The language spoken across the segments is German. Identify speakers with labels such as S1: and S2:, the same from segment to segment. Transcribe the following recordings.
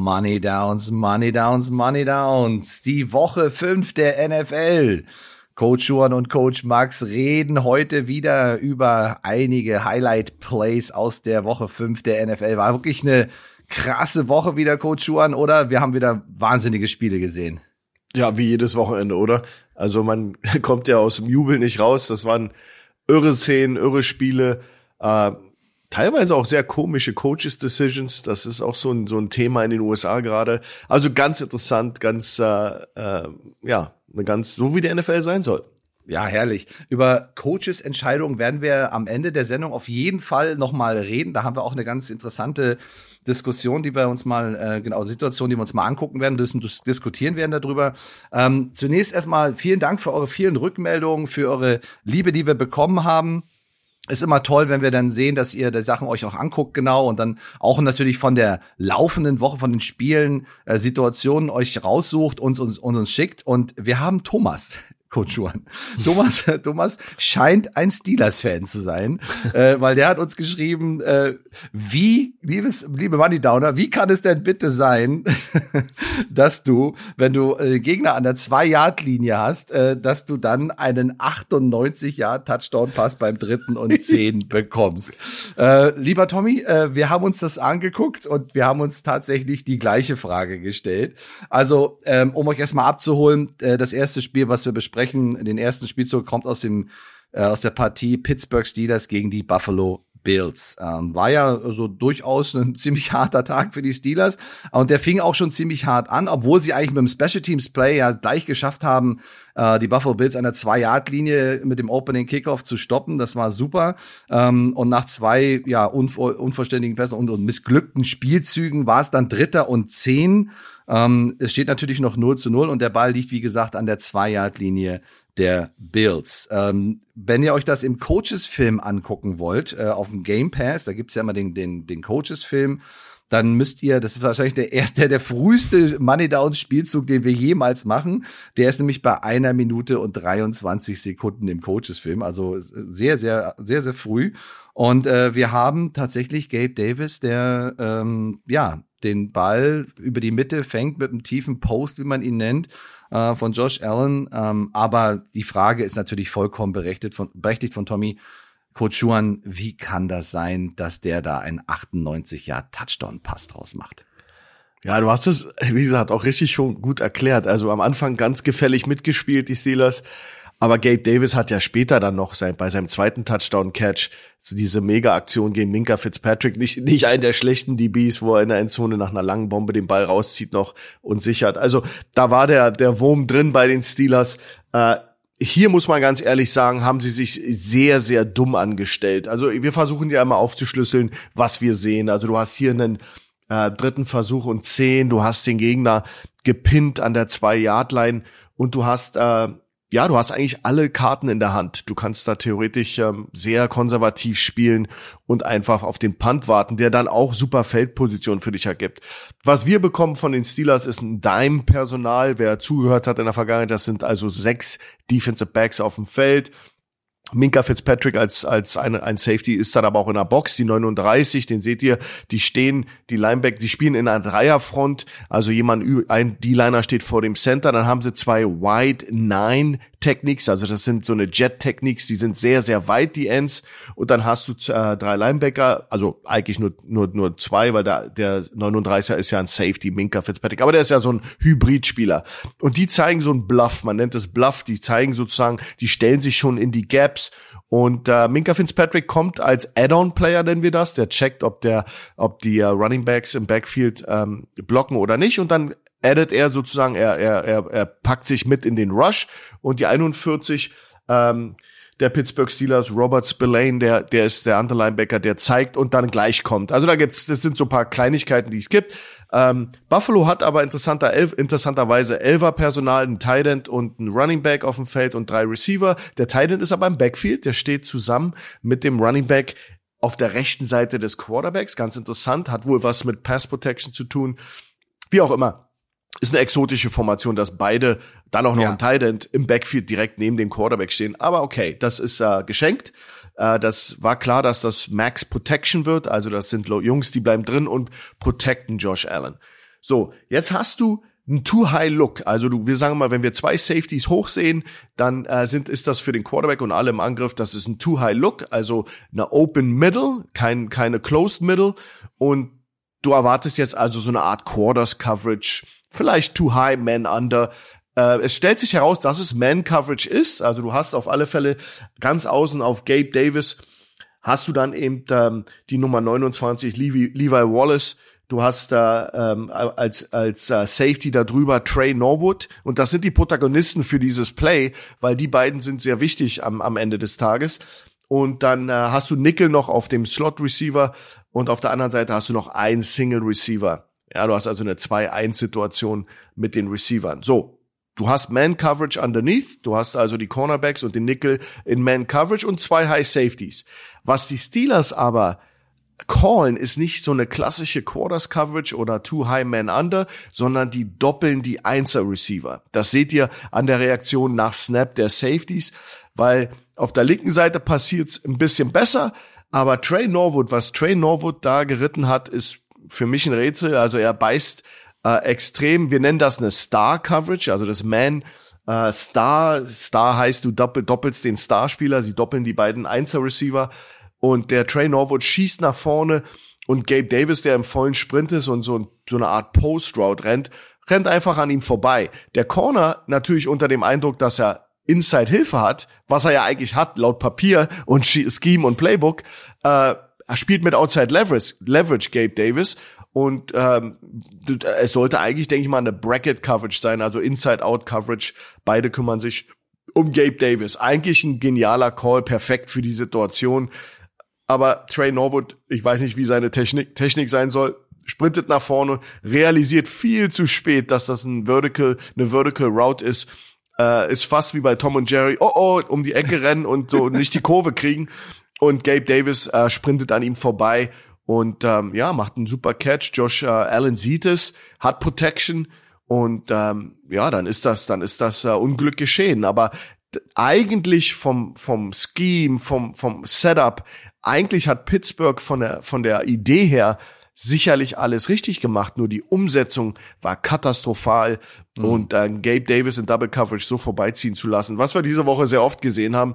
S1: Money Downs, Money Downs, Money Downs. Die Woche 5 der NFL. Coach Juan und Coach Max reden heute wieder über einige Highlight Plays aus der Woche 5 der NFL. War wirklich eine krasse Woche wieder, Coach Juan, oder? Wir haben wieder wahnsinnige Spiele gesehen.
S2: Ja, wie jedes Wochenende, oder? Also man kommt ja aus dem Jubel nicht raus. Das waren irre Szenen, irre Spiele. Äh, teilweise auch sehr komische Coaches Decisions. Das ist auch so ein, so ein Thema in den USA gerade. Also ganz interessant, ganz, äh, äh, ja, eine ganz, so wie der NFL sein soll.
S1: Ja, herrlich. Über Coaches Entscheidungen werden wir am Ende der Sendung auf jeden Fall nochmal reden. Da haben wir auch eine ganz interessante Diskussion, die wir uns mal, äh, genau, Situation, die wir uns mal angucken werden, müssen diskutieren werden darüber. Ähm, zunächst erstmal vielen Dank für eure vielen Rückmeldungen, für eure Liebe, die wir bekommen haben ist immer toll, wenn wir dann sehen, dass ihr die Sachen euch auch anguckt, genau, und dann auch natürlich von der laufenden Woche, von den Spielen, äh, Situationen euch raussucht und uns, und uns schickt. Und wir haben Thomas, Coach Juan. Thomas, Thomas scheint ein Steelers-Fan zu sein, äh, weil der hat uns geschrieben, äh, wie, liebes, liebe Money Downer, wie kann es denn bitte sein, dass du, wenn du äh, Gegner an der Zwei-Yard-Linie hast, äh, dass du dann einen 98-Yard-Touchdown-Pass beim dritten und zehn bekommst? Äh, lieber Tommy, äh, wir haben uns das angeguckt und wir haben uns tatsächlich die gleiche Frage gestellt. Also, ähm, um euch erstmal abzuholen, äh, das erste Spiel, was wir besprechen, besprechen. Den ersten Spielzug kommt aus dem äh, aus der Partie Pittsburgh Steelers gegen die Buffalo Bills. Ähm, war ja so durchaus ein ziemlich harter Tag für die Steelers. Und der fing auch schon ziemlich hart an, obwohl sie eigentlich mit dem Special Teams Play ja gleich geschafft haben, äh, die Buffalo Bills an der Zwei-Yard-Linie mit dem Opening Kickoff zu stoppen. Das war super. Ähm, und nach zwei ja unver unvollständigen Pässen und, und missglückten Spielzügen war es dann Dritter und Zehn. Ähm, es steht natürlich noch 0 zu 0 und der Ball liegt, wie gesagt, an der Zwei-Yard-Linie der Bills. Ähm, wenn ihr euch das im Coaches-Film angucken wollt, äh, auf dem Game Pass, da gibt's ja immer den, den, den Coaches-Film, dann müsst ihr, das ist wahrscheinlich der erste, der früheste Money Down Spielzug, den wir jemals machen. Der ist nämlich bei einer Minute und 23 Sekunden im Coaches-Film, also sehr, sehr, sehr, sehr früh. Und äh, wir haben tatsächlich Gabe Davis, der ähm, ja den Ball über die Mitte fängt mit einem tiefen Post, wie man ihn nennt, äh, von Josh Allen. Ähm, aber die Frage ist natürlich vollkommen berechtigt von, berechtigt von Tommy. Coach Juan, wie kann das sein, dass der da einen 98 Jahr Touchdown-Pass draus macht?
S2: Ja, du hast es, wie gesagt, auch richtig schon gut erklärt. Also am Anfang ganz gefällig mitgespielt, die Steelers. Aber Gabe Davis hat ja später dann noch sein, bei seinem zweiten Touchdown-Catch so diese Mega-Aktion gegen Minka Fitzpatrick, nicht, nicht einen der schlechten DBs, wo er in der Endzone nach einer langen Bombe den Ball rauszieht noch und sichert. Also da war der, der Wurm drin bei den Steelers. Äh, hier muss man ganz ehrlich sagen, haben sie sich sehr, sehr dumm angestellt. Also wir versuchen ja immer aufzuschlüsseln, was wir sehen. Also du hast hier einen äh, dritten Versuch und zehn, du hast den Gegner gepinnt an der Zwei-Yard-Line und du hast äh, ja, du hast eigentlich alle Karten in der Hand. Du kannst da theoretisch ähm, sehr konservativ spielen und einfach auf den Punt warten, der dann auch super Feldposition für dich ergibt. Was wir bekommen von den Steelers ist ein Dime-Personal. Wer zugehört hat in der Vergangenheit, das sind also sechs Defensive Backs auf dem Feld. Minka Fitzpatrick als, als ein, ein Safety ist dann aber auch in der Box, die 39, den seht ihr, die stehen, die Lineback, die spielen in einer Dreierfront, also jemand, ein D-Liner steht vor dem Center, dann haben sie zwei Wide Nine Techniques, also das sind so eine Jet Techniques, die sind sehr, sehr weit, die Ends, und dann hast du äh, drei Linebacker, also eigentlich nur, nur, nur zwei, weil da, der 39er ist ja ein Safety, Minka Fitzpatrick, aber der ist ja so ein Hybridspieler. Und die zeigen so ein Bluff, man nennt es Bluff, die zeigen sozusagen, die stellen sich schon in die Gaps, Snaps. Und äh, Minka Fitzpatrick kommt als Add-on-Player, nennen wir das. Der checkt, ob der, ob die äh, Running Backs im Backfield ähm, blocken oder nicht. Und dann addet er sozusagen, er, er, er, er packt sich mit in den Rush. Und die 41 ähm, der Pittsburgh Steelers, Robert Spillane, der, der ist der andere Linebacker, der zeigt und dann gleich kommt. Also da gibt's, das sind so paar Kleinigkeiten, die es gibt. Ähm, Buffalo hat aber interessanter, elf, interessanterweise Elfer Personal, ein Tight und ein Running Back auf dem Feld und drei Receiver. Der Tight ist aber im Backfield, der steht zusammen mit dem Running Back auf der rechten Seite des Quarterbacks. Ganz interessant, hat wohl was mit Pass Protection zu tun. Wie auch immer ist eine exotische Formation, dass beide dann auch noch ja. ein Tight End im Backfield direkt neben dem Quarterback stehen. Aber okay, das ist äh, geschenkt. Äh, das war klar, dass das Max Protection wird. Also das sind Jungs, die bleiben drin und protecten Josh Allen. So, jetzt hast du ein Too High Look. Also du, wir sagen mal, wenn wir zwei Safeties hoch sehen, dann äh, sind ist das für den Quarterback und alle im Angriff, das ist ein Too High Look, also eine Open Middle, kein keine Closed Middle und du erwartest jetzt also so eine Art Quarters Coverage, vielleicht Too High Man Under. Äh, es stellt sich heraus, dass es Man Coverage ist, also du hast auf alle Fälle ganz außen auf Gabe Davis hast du dann eben ähm, die Nummer 29 Levi, Levi Wallace Du hast da ähm, als als uh, Safety da drüber Trey Norwood und das sind die Protagonisten für dieses Play, weil die beiden sind sehr wichtig am, am Ende des Tages. Und dann äh, hast du Nickel noch auf dem Slot Receiver und auf der anderen Seite hast du noch einen Single Receiver. Ja, du hast also eine 2-1-Situation mit den Receivern. So, du hast Man Coverage underneath, du hast also die Cornerbacks und den Nickel in Man Coverage und zwei High Safeties. Was die Steelers aber callen ist nicht so eine klassische Quarters Coverage oder Too High Man Under, sondern die doppeln die Einser Receiver. Das seht ihr an der Reaktion nach Snap der Safeties, weil auf der linken Seite passiert's ein bisschen besser, aber Trey Norwood, was Trey Norwood da geritten hat, ist für mich ein Rätsel. Also er beißt äh, extrem, wir nennen das eine Star Coverage, also das Man äh, Star, Star heißt, du doppel, doppelst den Starspieler, sie doppeln die beiden Einser Receiver und der Trey Norwood schießt nach vorne und Gabe Davis, der im vollen Sprint ist und so, so eine Art Post-Route rennt, rennt einfach an ihm vorbei. Der Corner natürlich unter dem Eindruck, dass er Inside Hilfe hat, was er ja eigentlich hat laut Papier und Scheme und Playbook, äh, er spielt mit Outside Leverage, Leverage Gabe Davis und ähm, es sollte eigentlich, denke ich mal, eine Bracket Coverage sein, also Inside Out Coverage. Beide kümmern sich um Gabe Davis. Eigentlich ein genialer Call, perfekt für die Situation. Aber Trey Norwood, ich weiß nicht, wie seine Technik, Technik sein soll, sprintet nach vorne, realisiert viel zu spät, dass das ein Vertical, eine Vertical Route ist. Äh, ist fast wie bei Tom und Jerry, oh oh, um die Ecke rennen und so nicht die Kurve kriegen. Und Gabe Davis äh, sprintet an ihm vorbei und ähm, ja, macht einen super Catch. Josh äh, Allen sieht es, hat Protection und ähm, ja, dann ist das, dann ist das äh, Unglück geschehen. Aber eigentlich vom vom Scheme, vom vom Setup eigentlich hat Pittsburgh von der, von der Idee her sicherlich alles richtig gemacht, nur die Umsetzung war katastrophal mhm. und äh, Gabe Davis in Double Coverage so vorbeiziehen zu lassen, was wir diese Woche sehr oft gesehen haben,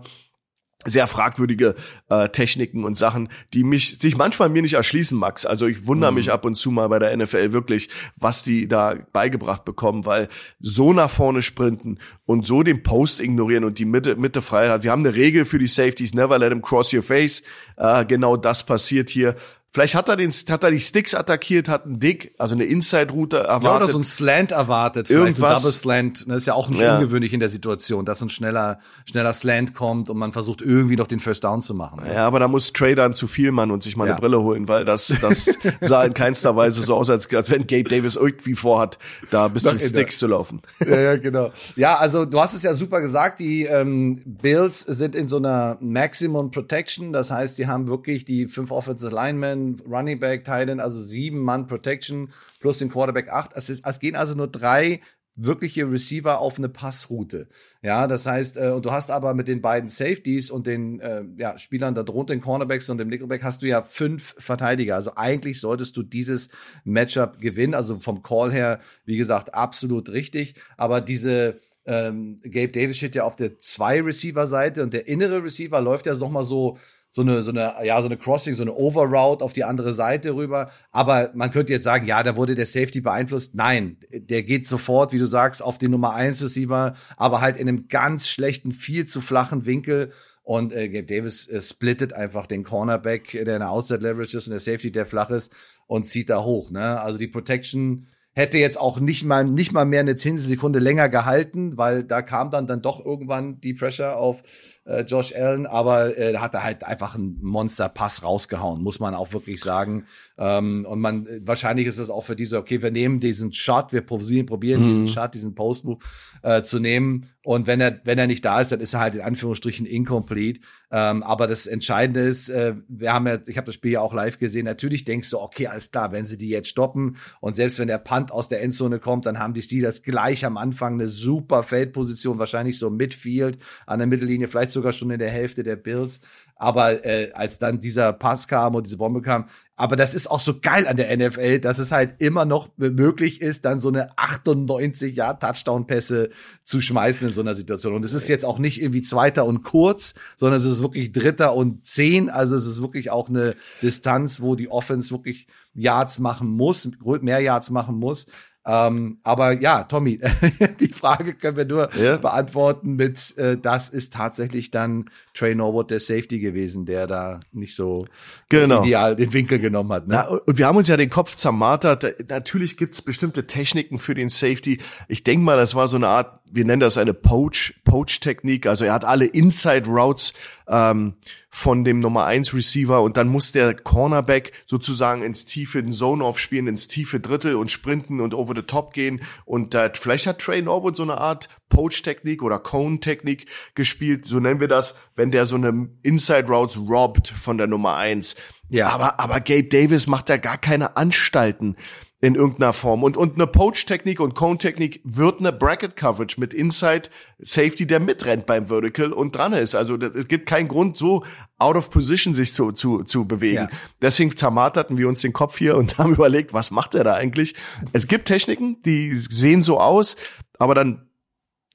S2: sehr fragwürdige äh, Techniken und Sachen, die mich sich manchmal mir nicht erschließen, Max. Also ich wundere mhm. mich ab und zu mal bei der NFL wirklich, was die da beigebracht bekommen, weil so nach vorne sprinten und so den Post ignorieren und die Mitte Mitte frei hat. Wir haben eine Regel für die Safeties, never let them cross your face. Äh, genau das passiert hier. Vielleicht hat er den, hat er die Sticks attackiert, hat einen Dick, also eine Inside-Route erwartet. Ja,
S1: oder so ein Slant erwartet.
S2: Irgendwas. So
S1: Double Slant. Das ist ja auch nicht ja. ungewöhnlich in der Situation, dass ein schneller, schneller Slant kommt und man versucht irgendwie noch den First Down zu machen.
S2: Ja, aber da muss Trey dann zu viel Mann und sich mal ja. eine Brille holen, weil das, das sah in keinster Weise so aus, als, als wenn Gabe Davis irgendwie vorhat, da bis zum Sticks zu laufen.
S1: Ja, ja, genau. Ja, also du hast es ja super gesagt, die ähm, Bills sind in so einer Maximum Protection. Das heißt, die haben wirklich die fünf Offensive Linemen, Running Back, Titan, also sieben Mann Protection plus den Quarterback acht. Es, ist, es gehen also nur drei wirkliche Receiver auf eine Passroute. Ja, das heißt, äh, und du hast aber mit den beiden Safeties und den äh, ja, Spielern da drunter, den Cornerbacks und dem Nickelback, hast du ja fünf Verteidiger. Also eigentlich solltest du dieses Matchup gewinnen. Also vom Call her, wie gesagt, absolut richtig. Aber diese ähm, Gabe Davis steht ja auf der zwei Receiver Seite und der innere Receiver läuft ja noch mal so so eine, so eine, ja, so eine Crossing, so eine Overroute auf die andere Seite rüber. Aber man könnte jetzt sagen, ja, da wurde der Safety beeinflusst. Nein, der geht sofort, wie du sagst, auf den Nummer 1 Receiver, aber halt in einem ganz schlechten, viel zu flachen Winkel. Und äh, Gabe Davis äh, splittet einfach den Cornerback, der eine Outside Leverage ist und der Safety, der flach ist, und zieht da hoch. Ne? Also die Protection hätte jetzt auch nicht mal, nicht mal mehr eine Zehntelsekunde länger gehalten, weil da kam dann, dann doch irgendwann die Pressure auf äh, Josh Allen, aber äh, hat er halt einfach einen Monster-Pass rausgehauen, muss man auch wirklich sagen. Ähm, und man, wahrscheinlich ist es auch für diese, okay, wir nehmen diesen Shot, wir probieren, probieren mhm. diesen Shot, diesen Post-Move äh, zu nehmen. Und wenn er, wenn er nicht da ist, dann ist er halt in Anführungsstrichen incomplete. Ähm, aber das Entscheidende ist, äh, wir haben ja, ich habe das Spiel ja auch live gesehen, natürlich denkst du, okay, alles klar, wenn sie die jetzt stoppen und selbst wenn der Punt aus der Endzone kommt, dann haben die Steelers gleich am Anfang eine super Feldposition, wahrscheinlich so Midfield an der Mittellinie, vielleicht sogar schon in der Hälfte der Bills. Aber äh, als dann dieser Pass kam und diese Bombe kam, aber das ist auch so geil an der NFL, dass es halt immer noch möglich ist, dann so eine 98 Jahr Touchdown-Pässe zu schmeißen in so einer Situation. Und es ist jetzt auch nicht irgendwie Zweiter und kurz, sondern es ist wirklich Dritter und Zehn. Also es ist wirklich auch eine Distanz, wo die Offense wirklich Yards machen muss, mehr Yards machen muss. Ähm, aber ja, Tommy, die Frage können wir nur ja. beantworten mit, äh, das ist tatsächlich dann Trey Norwood der Safety gewesen, der da nicht so genau. ideal den Winkel genommen hat. Ne?
S2: Na, und wir haben uns ja den Kopf zermartert. Natürlich gibt's bestimmte Techniken für den Safety. Ich denke mal, das war so eine Art, wir nennen das eine Poach, Poach-Technik. Also er hat alle Inside Routes ähm, von dem Nummer 1 Receiver und dann muss der Cornerback sozusagen ins tiefe Zone-Off spielen, ins tiefe Drittel und sprinten und over the top gehen und äh, vielleicht hat Trey Norwood so eine Art Poach-Technik oder Cone-Technik gespielt, so nennen wir das, wenn der so eine Inside Routes robbt von der Nummer 1. Ja. Aber, aber Gabe Davis macht da gar keine Anstalten in irgendeiner Form. Und, und eine Poach-Technik und Cone-Technik wird eine Bracket-Coverage mit Inside Safety, der mitrennt beim Vertical und dran ist. Also es gibt keinen Grund, so out of position sich zu, zu, zu bewegen. Ja. Deswegen zermarterten wir uns den Kopf hier und haben überlegt, was macht er da eigentlich? Es gibt Techniken, die sehen so aus, aber dann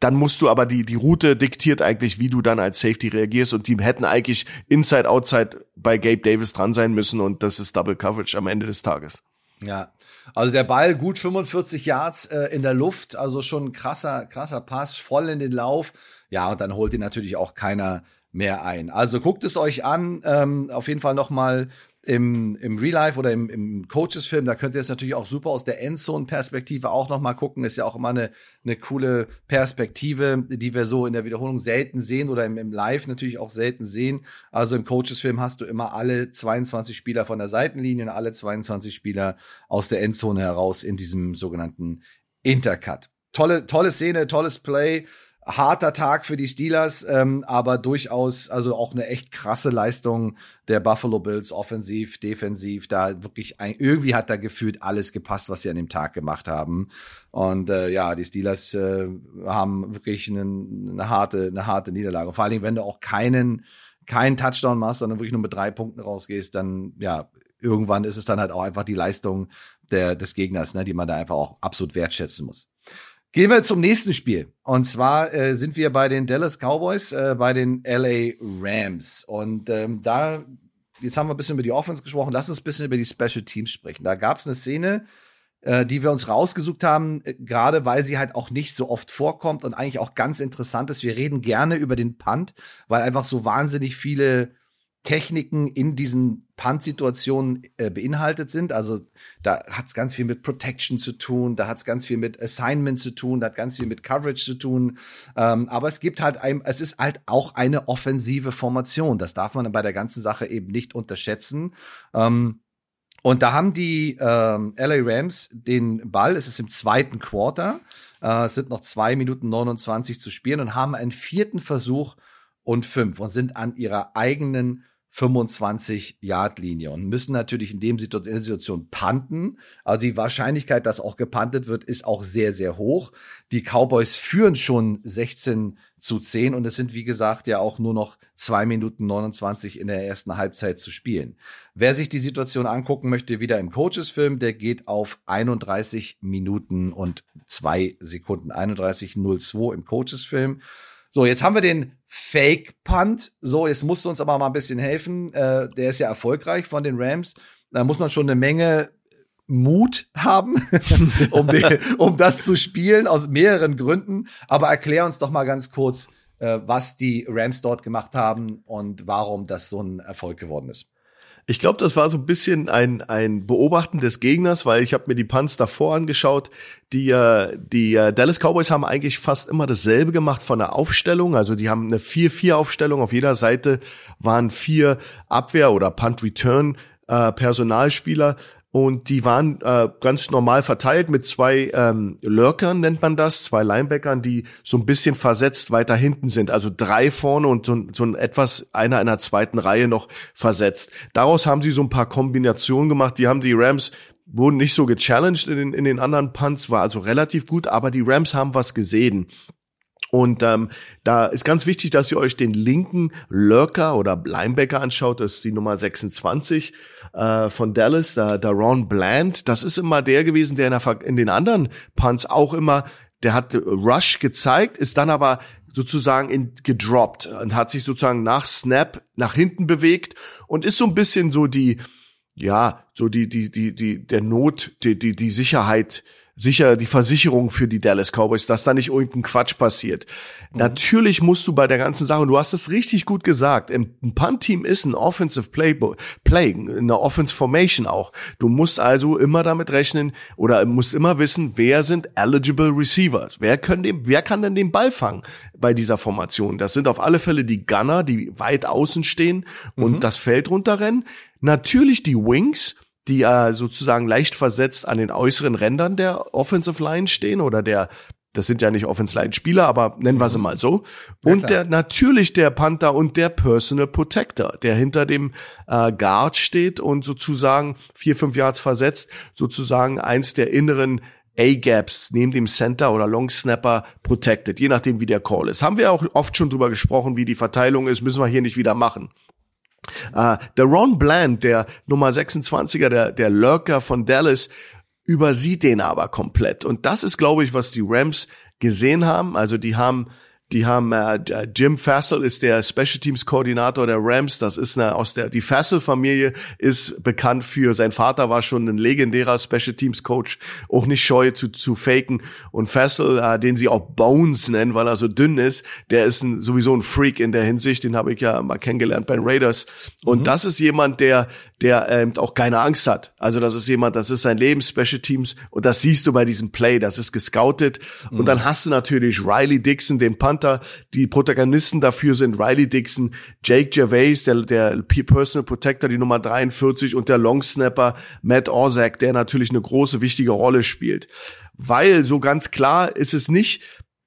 S2: dann musst du aber die, die Route diktiert eigentlich, wie du dann als Safety reagierst und die hätten eigentlich Inside, Outside bei Gabe Davis dran sein müssen und das ist Double Coverage am Ende des Tages.
S1: Ja, also der Ball gut 45 Yards äh, in der Luft, also schon krasser, krasser Pass, voll in den Lauf. Ja, und dann holt ihn natürlich auch keiner mehr ein. Also guckt es euch an, ähm, auf jeden Fall noch mal im, im Real Life oder im, im Coaches-Film, da könnt ihr es natürlich auch super aus der Endzone-Perspektive auch noch mal gucken. Ist ja auch immer eine, eine coole Perspektive, die wir so in der Wiederholung selten sehen oder im, im Live natürlich auch selten sehen. Also im Coaches-Film hast du immer alle 22 Spieler von der Seitenlinie und alle 22 Spieler aus der Endzone heraus in diesem sogenannten Intercut. Tolle, tolle Szene, tolles Play harter Tag für die Steelers, ähm, aber durchaus also auch eine echt krasse Leistung der Buffalo Bills, offensiv, defensiv. Da wirklich ein, irgendwie hat da gefühlt alles gepasst, was sie an dem Tag gemacht haben. Und äh, ja, die Steelers äh, haben wirklich eine, eine harte, eine harte Niederlage. Vor allen Dingen, wenn du auch keinen keinen Touchdown machst, sondern wirklich nur mit drei Punkten rausgehst, dann ja irgendwann ist es dann halt auch einfach die Leistung der, des Gegners, ne, die man da einfach auch absolut wertschätzen muss. Gehen wir zum nächsten Spiel. Und zwar äh, sind wir bei den Dallas Cowboys, äh, bei den LA Rams. Und ähm, da, jetzt haben wir ein bisschen über die Offense gesprochen, lass uns ein bisschen über die Special Teams sprechen. Da gab es eine Szene, äh, die wir uns rausgesucht haben, äh, gerade weil sie halt auch nicht so oft vorkommt und eigentlich auch ganz interessant ist. Wir reden gerne über den Punt, weil einfach so wahnsinnig viele Techniken in diesen Punt-Situationen äh, beinhaltet sind. Also da hat es ganz viel mit Protection zu tun, da hat es ganz viel mit Assignment zu tun, da hat ganz viel mit Coverage zu tun. Ähm, aber es gibt halt ein, es ist halt auch eine offensive Formation. Das darf man bei der ganzen Sache eben nicht unterschätzen. Ähm, und da haben die ähm, LA Rams den Ball, es ist im zweiten Quarter, äh, es sind noch zwei Minuten 29 zu spielen und haben einen vierten Versuch und fünf und sind an ihrer eigenen 25-Yard-Linie und müssen natürlich in dem Situation panten. Also die Wahrscheinlichkeit, dass auch gepantet wird, ist auch sehr, sehr hoch. Die Cowboys führen schon 16 zu 10 und es sind, wie gesagt, ja auch nur noch zwei Minuten 29 in der ersten Halbzeit zu spielen. Wer sich die Situation angucken möchte, wieder im Coaches-Film, der geht auf 31 Minuten und zwei Sekunden. 31.02 im Coaches-Film. So, jetzt haben wir den Fake Punt. So, jetzt musst du uns aber mal ein bisschen helfen. Äh, der ist ja erfolgreich von den Rams. Da muss man schon eine Menge Mut haben, um, die, um das zu spielen, aus mehreren Gründen. Aber erklär uns doch mal ganz kurz, äh, was die Rams dort gemacht haben und warum das so ein Erfolg geworden ist.
S2: Ich glaube, das war so ein bisschen ein, ein Beobachten des Gegners, weil ich habe mir die Punts davor angeschaut. Die, die Dallas Cowboys haben eigentlich fast immer dasselbe gemacht von der Aufstellung. Also die haben eine 4-4-Aufstellung. Auf jeder Seite waren vier Abwehr- oder Punt-Return-Personalspieler. Äh, und die waren äh, ganz normal verteilt mit zwei ähm, Lurkern, nennt man das, zwei Linebackern, die so ein bisschen versetzt weiter hinten sind. Also drei vorne und so, so ein etwas einer in der zweiten Reihe noch versetzt. Daraus haben sie so ein paar Kombinationen gemacht. Die haben die Rams wurden nicht so gechallenged in den, in den anderen Punts, war also relativ gut, aber die Rams haben was gesehen. Und ähm, da ist ganz wichtig, dass ihr euch den linken Lurker oder Linebacker anschaut. Das ist die Nummer 26 äh, von Dallas, da, da Ron Bland. Das ist immer der gewesen, der in, der, in den anderen Punts auch immer, der hat Rush gezeigt, ist dann aber sozusagen in, gedroppt und hat sich sozusagen nach Snap nach hinten bewegt und ist so ein bisschen so die, ja, so die, die, die, die, der Not, die, die, die Sicherheit sicher die Versicherung für die Dallas Cowboys, dass da nicht irgendein Quatsch passiert. Mhm. Natürlich musst du bei der ganzen Sache, und du hast es richtig gut gesagt, ein Punt-Team ist ein Offensive Play, Play, eine Offense Formation auch. Du musst also immer damit rechnen oder musst immer wissen, wer sind eligible Receivers? Wer, können dem, wer kann denn den Ball fangen bei dieser Formation? Das sind auf alle Fälle die Gunner, die weit außen stehen und mhm. das Feld runterrennen. Natürlich die Wings, die äh, sozusagen leicht versetzt an den äußeren Rändern der Offensive Line stehen oder der das sind ja nicht Offensive Line Spieler, aber nennen wir sie mal so. Und ja, der natürlich der Panther und der Personal Protector, der hinter dem äh, Guard steht und sozusagen vier, fünf Yards versetzt, sozusagen eins der inneren A-Gaps neben dem Center oder Long Snapper protected, je nachdem wie der Call ist. Haben wir auch oft schon drüber gesprochen, wie die Verteilung ist, müssen wir hier nicht wieder machen. Uh, der Ron Bland, der Nummer 26er, der, der Lurker von Dallas, übersieht den aber komplett. Und das ist, glaube ich, was die Rams gesehen haben. Also die haben die haben äh, Jim Fassel ist der Special Teams Koordinator der Rams. Das ist eine aus der die Fassel Familie ist bekannt für sein Vater war schon ein legendärer Special Teams Coach, auch nicht scheu zu zu faken. Und Fassel, äh, den sie auch Bones nennen, weil er so dünn ist, der ist ein, sowieso ein Freak in der Hinsicht. Den habe ich ja mal kennengelernt bei den Raiders. Und mhm. das ist jemand, der der ähm, auch keine Angst hat. Also das ist jemand, das ist sein Leben Special Teams und das siehst du bei diesem Play. Das ist gescoutet. Mhm. Und dann hast du natürlich Riley Dixon, den Punt Panther. Die Protagonisten dafür sind Riley Dixon, Jake Gervais, der, der Personal Protector, die Nummer 43 und der Long Snapper Matt Orzak, der natürlich eine große, wichtige Rolle spielt. Weil so ganz klar ist es nicht,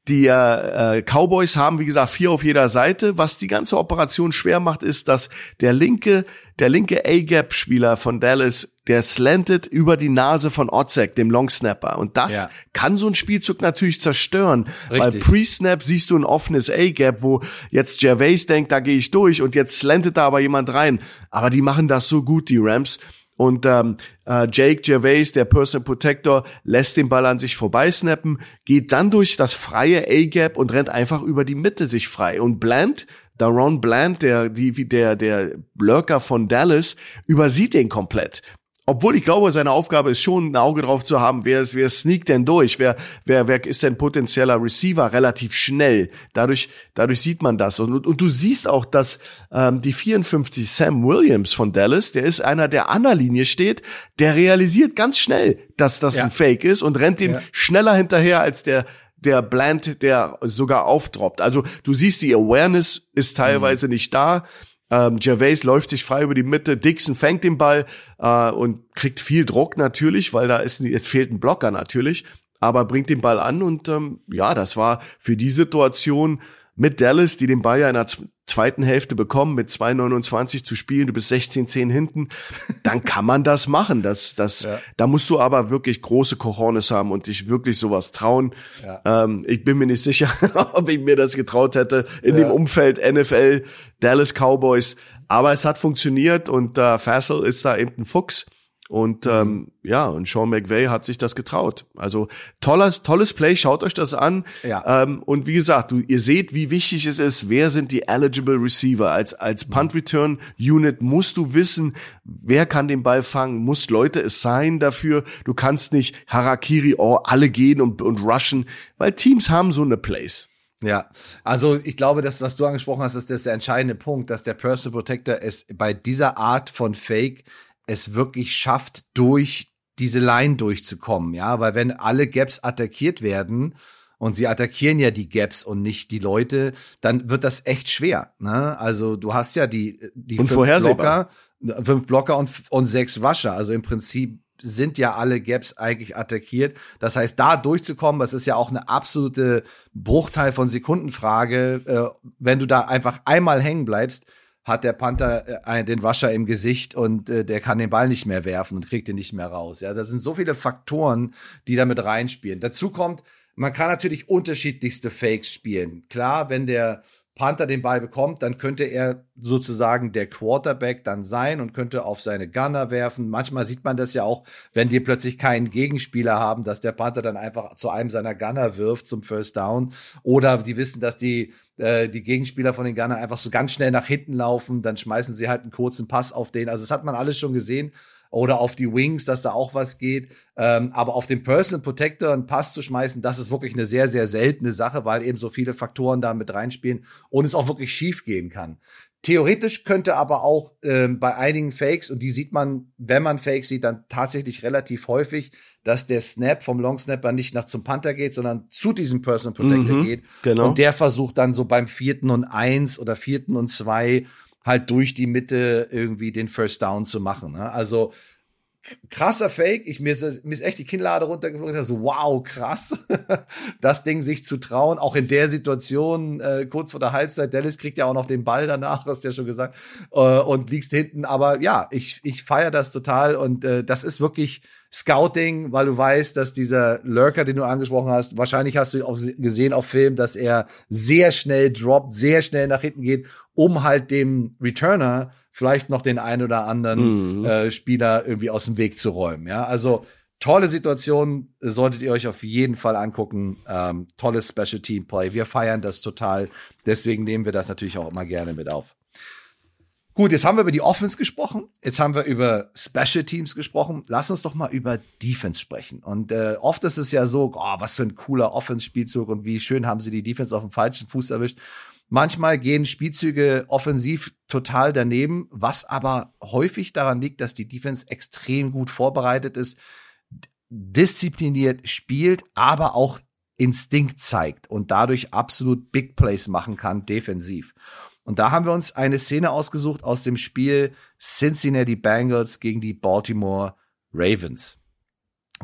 S2: die äh, Cowboys haben, wie gesagt, vier auf jeder Seite. Was die ganze Operation schwer macht, ist, dass der linke, der linke A-Gap-Spieler von Dallas, der slantet über die Nase von Otzek, dem Long Snapper. Und das ja. kann so ein Spielzug natürlich zerstören. Richtig. Weil Pre-Snap siehst du ein offenes A-Gap, wo jetzt Gervais denkt, da gehe ich durch und jetzt slantet da aber jemand rein. Aber die machen das so gut, die Rams. Und ähm, äh, Jake Gervais, der Personal Protector, lässt den Ball an sich vorbeisnappen, geht dann durch das freie A-Gap und rennt einfach über die Mitte sich frei. Und Bland, Daron Bland, der, die, der, der Lurker von Dallas, übersieht den komplett obwohl ich glaube, seine Aufgabe ist schon, ein Auge drauf zu haben, wer, ist, wer sneakt denn durch, wer, wer, wer ist denn potenzieller Receiver relativ schnell. Dadurch, dadurch sieht man das. Und, und du siehst auch, dass ähm, die 54 Sam Williams von Dallas, der ist einer, der an der Linie steht, der realisiert ganz schnell, dass das ja. ein Fake ist und rennt ihm ja. schneller hinterher als der der Bland, der sogar aufdroppt. Also du siehst, die Awareness ist teilweise mhm. nicht da. Ähm, Gervais läuft sich frei über die Mitte, Dixon fängt den Ball äh, und kriegt viel Druck natürlich, weil da ist jetzt fehlt ein Blocker natürlich, aber bringt den Ball an und ähm, ja, das war für die Situation mit Dallas, die den Ball ja in der zweiten Hälfte bekommen, mit 2,29 zu spielen, du bist 16-10 hinten, dann kann man das machen. Das, das, ja. Da musst du aber wirklich große Cojones haben und dich wirklich sowas trauen. Ja. Ähm, ich bin mir nicht sicher, ob ich mir das getraut hätte in ja. dem Umfeld NFL, Dallas Cowboys. Aber es hat funktioniert und äh, Fassel ist da eben ein Fuchs. Und mhm. ähm, ja, und Sean McVay hat sich das getraut. Also tolles, tolles Play, schaut euch das an. Ja. Ähm, und wie gesagt, du, ihr seht, wie wichtig es ist, wer sind die eligible Receiver. Als, als mhm. Punt Return Unit musst du wissen, wer kann den Ball fangen, muss Leute es sein dafür. Du kannst nicht Harakiri, oh, alle gehen und, und rushen, weil Teams haben so eine Place.
S1: Ja, also ich glaube, dass was du angesprochen hast, ist das der entscheidende Punkt, dass der Personal Protector es bei dieser Art von Fake es wirklich schafft, durch diese Line durchzukommen, ja, weil wenn alle Gaps attackiert werden und sie attackieren ja die Gaps und nicht die Leute, dann wird das echt schwer, ne? Also du hast ja die die
S2: und fünf Blocker,
S1: fünf Blocker und, und sechs Rusher, also im Prinzip sind ja alle Gaps eigentlich attackiert. Das heißt, da durchzukommen, das ist ja auch eine absolute Bruchteil von Sekundenfrage. Äh, wenn du da einfach einmal hängen bleibst, hat der Panther äh, den Rusher im Gesicht und äh, der kann den Ball nicht mehr werfen und kriegt ihn nicht mehr raus. Ja, das sind so viele Faktoren, die damit reinspielen. Dazu kommt, man kann natürlich unterschiedlichste Fakes spielen. Klar, wenn der Panther den Ball bekommt, dann könnte er sozusagen der Quarterback dann sein und könnte auf seine Gunner werfen. Manchmal sieht man das ja auch, wenn die plötzlich keinen Gegenspieler haben, dass der Panther dann einfach zu einem seiner Gunner wirft zum First Down. Oder die wissen, dass die, äh, die Gegenspieler von den Gunner einfach so ganz schnell nach hinten laufen, dann schmeißen sie halt einen kurzen Pass auf den. Also das hat man alles schon gesehen oder auf die Wings, dass da auch was geht. Ähm, aber auf den Personal Protector einen Pass zu schmeißen, das ist wirklich eine sehr, sehr seltene Sache, weil eben so viele Faktoren da mit reinspielen und es auch wirklich schief gehen kann. Theoretisch könnte aber auch ähm, bei einigen Fakes, und die sieht man, wenn man Fakes sieht, dann tatsächlich relativ häufig, dass der Snap vom Long Snapper nicht nach zum Panther geht, sondern zu diesem Personal Protector mhm, geht. Genau. Und der versucht dann so beim vierten und eins oder vierten und zwei halt durch die Mitte irgendwie den First Down zu machen. Ne? Also krasser Fake. Ich, mir, ist, mir ist echt die Kinnlade runtergeflogen. Ich so, wow, krass, das Ding sich zu trauen. Auch in der Situation, äh, kurz vor der Halbzeit, Dallas kriegt ja auch noch den Ball danach, hast du ja schon gesagt, äh, und liegst hinten. Aber ja, ich, ich feiere das total und äh, das ist wirklich Scouting, weil du weißt, dass dieser Lurker, den du angesprochen hast, wahrscheinlich hast du auch gesehen auf Film, dass er sehr schnell droppt, sehr schnell nach hinten geht, um halt dem Returner vielleicht noch den ein oder anderen mhm. äh, Spieler irgendwie aus dem Weg zu räumen. Ja, also tolle Situation, solltet ihr euch auf jeden Fall angucken. Ähm, tolles Special Team Play. Wir feiern das total. Deswegen nehmen wir das natürlich auch immer gerne mit auf. Gut, jetzt haben wir über die Offense gesprochen, jetzt haben wir über Special Teams gesprochen. Lass uns doch mal über Defense sprechen. Und äh, oft ist es ja so, oh, was für ein cooler Offense-Spielzug und wie schön haben sie die Defense auf dem falschen Fuß erwischt. Manchmal gehen Spielzüge offensiv total daneben, was aber häufig daran liegt, dass die Defense extrem gut vorbereitet ist, diszipliniert spielt, aber auch Instinkt zeigt und dadurch absolut Big Plays machen kann defensiv. Und da haben wir uns eine Szene ausgesucht aus dem Spiel Cincinnati Bengals gegen die Baltimore Ravens.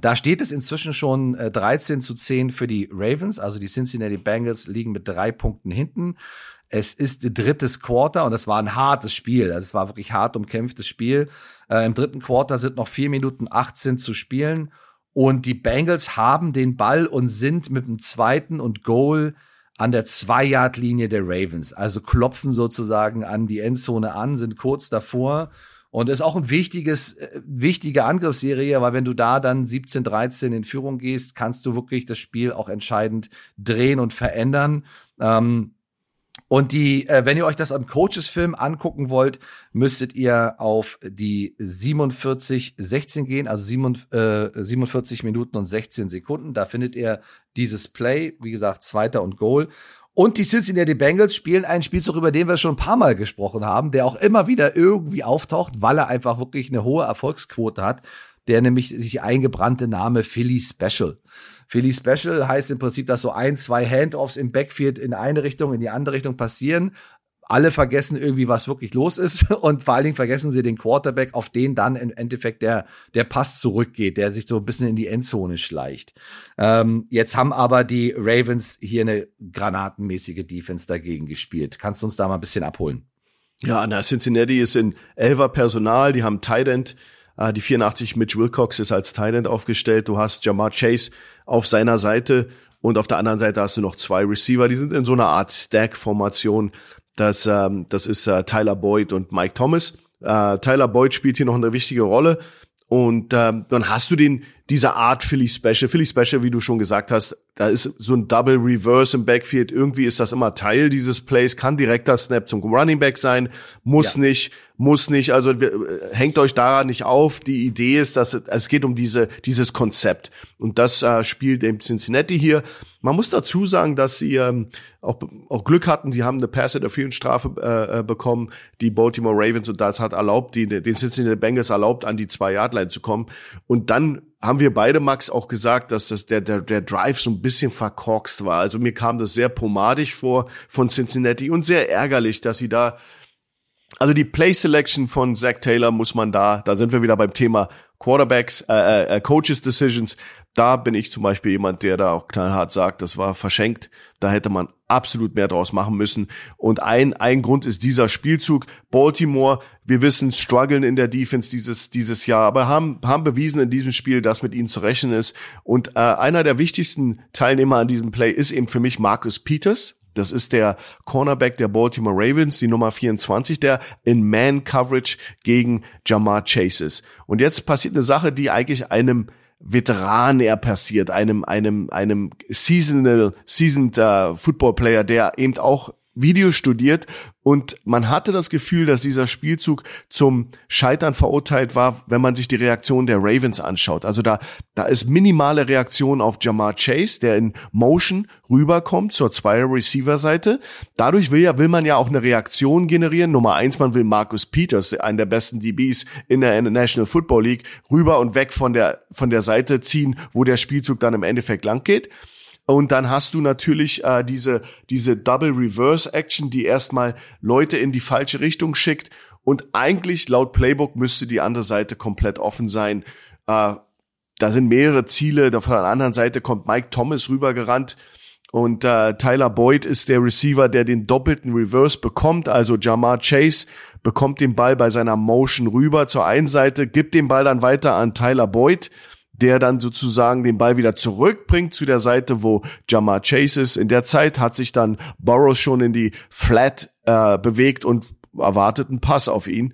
S1: Da steht es inzwischen schon äh, 13 zu 10 für die Ravens, also die Cincinnati Bengals liegen mit drei Punkten hinten. Es ist drittes Quarter und es war ein hartes Spiel. Also es war wirklich hart umkämpftes Spiel. Äh, Im dritten Quarter sind noch vier Minuten 18 zu spielen und die Bengals haben den Ball und sind mit dem zweiten und Goal an der Zwei-Yard-Linie der Ravens. Also klopfen sozusagen an die Endzone an, sind kurz davor. Und ist auch ein wichtiges, äh, wichtige Angriffsserie, weil wenn du da dann 17-13 in Führung gehst, kannst du wirklich das Spiel auch entscheidend drehen und verändern. Ähm, und die, äh, wenn ihr euch das am Coaches-Film angucken wollt, müsstet ihr auf die 47-16 gehen, also 47 äh, Minuten und 16 Sekunden. Da findet ihr dieses Play, wie gesagt, zweiter und Goal. Und die Cincinnati Bengals spielen einen Spielzug, über den wir schon ein paar Mal gesprochen haben, der auch immer wieder irgendwie auftaucht, weil er einfach wirklich eine hohe Erfolgsquote hat, der nämlich sich eingebrannte Name Philly Special. Philly Special heißt im Prinzip, dass so ein, zwei Handoffs im Backfield in eine Richtung, in die andere Richtung passieren. Alle vergessen irgendwie, was wirklich los ist und vor allen Dingen vergessen sie den Quarterback, auf den dann im Endeffekt der, der Pass zurückgeht, der sich so ein bisschen in die Endzone schleicht. Ähm, jetzt haben aber die Ravens hier eine granatenmäßige Defense dagegen gespielt. Kannst du uns da mal ein bisschen abholen?
S2: Ja, na, Cincinnati ist in Elver Personal, die haben Tight End, äh, die 84 Mitch Wilcox ist als Tight End aufgestellt, du hast Jamar Chase auf seiner Seite und auf der anderen Seite hast du noch zwei Receiver, die sind in so einer Art Stack-Formation. Das, ähm, das ist äh, Tyler Boyd und Mike Thomas. Äh, Tyler Boyd spielt hier noch eine wichtige Rolle. Und ähm, dann hast du den, diese Art Philly Special. Philly Special, wie du schon gesagt hast, da ist so ein Double Reverse im Backfield. Irgendwie ist das immer Teil dieses Plays. Kann direkter Snap zum Running Back sein, muss ja. nicht muss nicht, also hängt euch daran nicht auf. Die Idee ist, dass es, es geht um diese, dieses Konzept. Und das äh, spielt eben Cincinnati hier. Man muss dazu sagen, dass sie ähm, auch, auch Glück hatten. Sie haben eine Pass-Interference-Strafe äh, äh, bekommen, die Baltimore Ravens, und das hat erlaubt, die, den Cincinnati Bengals erlaubt, an die Zwei-Yard-Line zu kommen. Und dann haben wir beide, Max, auch gesagt, dass das der, der, der Drive so ein bisschen verkorkst war. Also mir kam das sehr pomadig vor von Cincinnati und sehr ärgerlich, dass sie da also die Play Selection von Zach Taylor muss man da, da sind wir wieder beim Thema Quarterbacks, äh, äh, äh, Coaches Decisions. Da bin ich zum Beispiel jemand, der da auch knallhart sagt, das war verschenkt. Da hätte man absolut mehr draus machen müssen. Und ein, ein Grund ist dieser Spielzug. Baltimore, wir wissen, strugglen in der Defense dieses, dieses Jahr, aber haben, haben bewiesen in diesem Spiel, dass mit ihnen zu rechnen ist. Und äh, einer der wichtigsten Teilnehmer an diesem Play ist eben für mich Marcus Peters. Das ist der Cornerback der Baltimore Ravens, die Nummer 24, der in Man-Coverage gegen Jamar Chase ist. Und jetzt passiert eine Sache, die eigentlich einem Veteran er passiert, einem, einem, einem seasonal, seasoned uh, Football Player, der eben auch Video studiert und man hatte das Gefühl, dass dieser Spielzug zum Scheitern verurteilt war, wenn man sich die Reaktion der Ravens anschaut. Also da, da ist minimale Reaktion auf Jamar Chase, der in Motion rüberkommt zur Zweier Receiver Seite. Dadurch will ja, will man ja auch eine Reaktion generieren. Nummer eins, man will Marcus Peters, einen der besten DBs in der National Football League, rüber und weg von der, von der Seite ziehen, wo der Spielzug dann im Endeffekt lang geht. Und dann hast du natürlich äh, diese, diese Double Reverse Action, die erstmal Leute in die falsche Richtung schickt. Und eigentlich laut Playbook müsste die andere Seite komplett offen sein. Äh, da sind mehrere Ziele. Von der anderen Seite kommt Mike Thomas rübergerannt. Und äh, Tyler Boyd ist der Receiver, der den doppelten Reverse bekommt. Also Jamar Chase bekommt den Ball bei seiner Motion rüber zur einen Seite, gibt den Ball dann weiter an Tyler Boyd der dann sozusagen den Ball wieder zurückbringt zu der Seite, wo Jamar Chase ist. In der Zeit hat sich dann Burrows schon in die Flat äh, bewegt und erwartet einen Pass auf ihn.